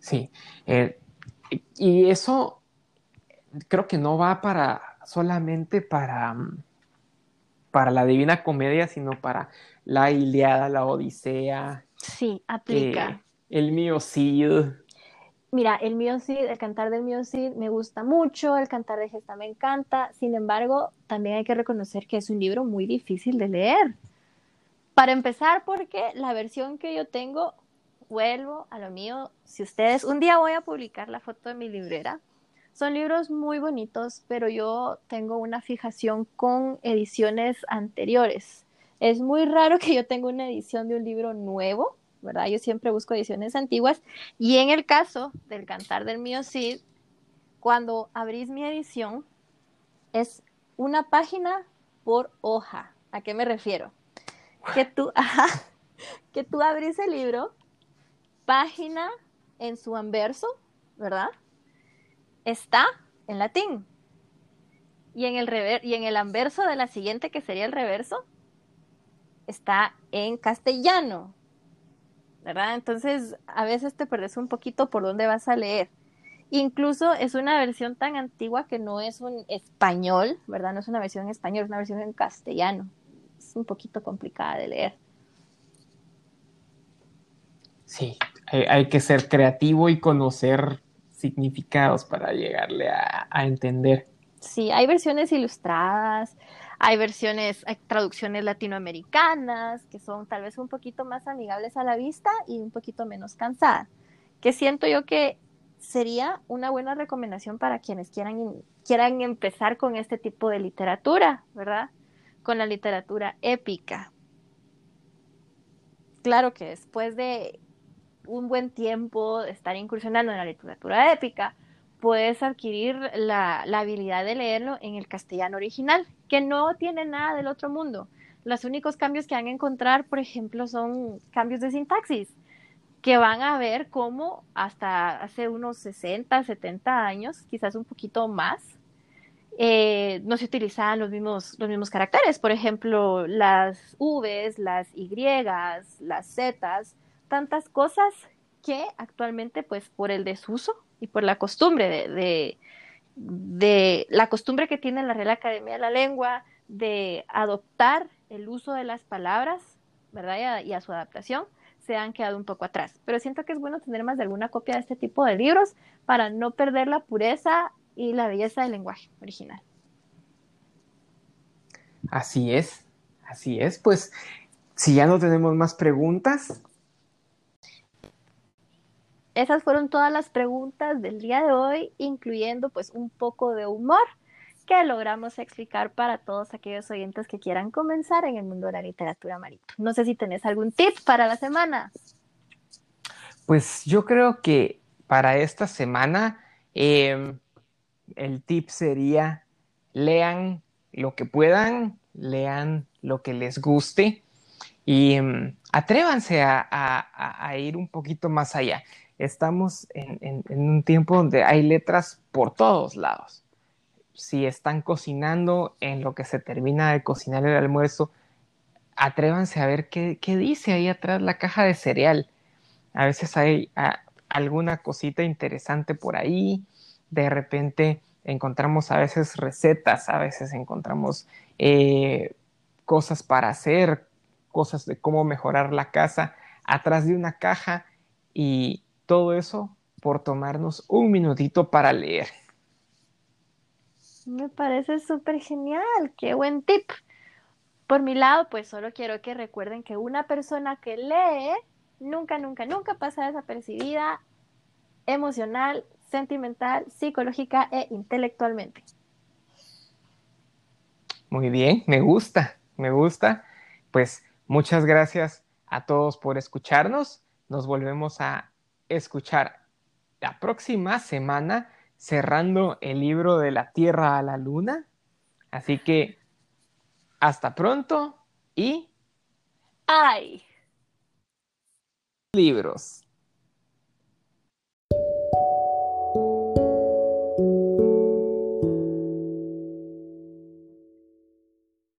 Sí, eh, y eso creo que no va para solamente para mm, para la Divina Comedia, sino para la Iliada, la Odisea. Sí, aplica. Eh, el mío Cid. Mira, el mío Cid, el cantar del mío Cid me gusta mucho, el cantar de Gesta me encanta, sin embargo, también hay que reconocer que es un libro muy difícil de leer. Para empezar, porque la versión que yo tengo, vuelvo a lo mío, si ustedes, un día voy a publicar la foto de mi librera, son libros muy bonitos, pero yo tengo una fijación con ediciones anteriores. Es muy raro que yo tenga una edición de un libro nuevo, ¿verdad? Yo siempre busco ediciones antiguas. Y en el caso del Cantar del Mío Cid, cuando abrís mi edición, es una página por hoja. ¿A qué me refiero? Que tú, que tú abrís el libro, página en su anverso, ¿verdad? Está en latín. Y en, el rever y en el anverso de la siguiente, que sería el reverso, está en castellano. ¿Verdad? Entonces, a veces te perdes un poquito por dónde vas a leer. Incluso es una versión tan antigua que no es un español, ¿verdad? No es una versión en español, es una versión en castellano. Es un poquito complicada de leer. Sí, hay que ser creativo y conocer significados para llegarle a, entender. Sí, hay versiones ilustradas, hay versiones, hay traducciones latinoamericanas que son tal vez un poquito más amigables a la vista y un poquito menos cansadas, que siento yo que sería una buena recomendación para quienes quieran, quieran empezar con este tipo de literatura, ¿verdad? Con la literatura épica. Claro que después de un buen tiempo de estar incursionando en la literatura épica, puedes adquirir la, habilidad de leerlo en el castellano original, que no tiene nada del otro mundo. Los únicos cambios que van a encontrar, por ejemplo, son cambios de sintaxis, que van a ver cómo hasta hace unos 60, 70 años, quizás un poquito más, eh, no se utilizaban los mismos, los mismos caracteres. Por ejemplo, las Vs, las Y, las Z, tantas cosas que actualmente, pues por el desuso y por la costumbre de, de, la costumbre que tiene la Real Academia de la Lengua de adoptar el uso de las palabras, ¿verdad? Y a, su adaptación, se han quedado un poco atrás. Pero siento que es bueno tener más de alguna copia de este tipo de libros para no perder la pureza y la belleza del lenguaje original. Así es, así es. Pues si ya no tenemos más preguntas, esas fueron todas las preguntas del día de hoy, incluyendo pues un poco de humor. que logramos explicar para todos aquellos oyentes que quieran comenzar en el mundo de la literatura marito. No sé si tenés algún tip para la semana. Pues yo creo que para esta semana em, el tip sería lean lo que puedan, lean lo que les guste y em, atrévanse a, ir un poquito más allá. Estamos en, un tiempo donde hay letras por todos lados. Si están cocinando en lo que se termina de cocinar el almuerzo, atrévanse a ver qué, dice ahí atrás la caja de cereal. A veces hay alguna cosita interesante por ahí. De repente encontramos a veces recetas, a veces encontramos eh, cosas para hacer, cosas de cómo mejorar la casa atrás de una caja y todo eso por tomarnos un minutito para leer. Me parece súper genial, qué buen tip. Por mi lado, pues solo quiero que recuerden que una persona que lee nunca, nunca, nunca pasa desapercibida emocional, sentimental, psicológica e intelectualmente. Muy bien, me gusta, me gusta. Pues Muchas gracias a todos por escucharnos. Nos volvemos a escuchar la próxima semana cerrando el libro de la Tierra a la Luna. Así que hasta pronto y... ¡Ay! Libros.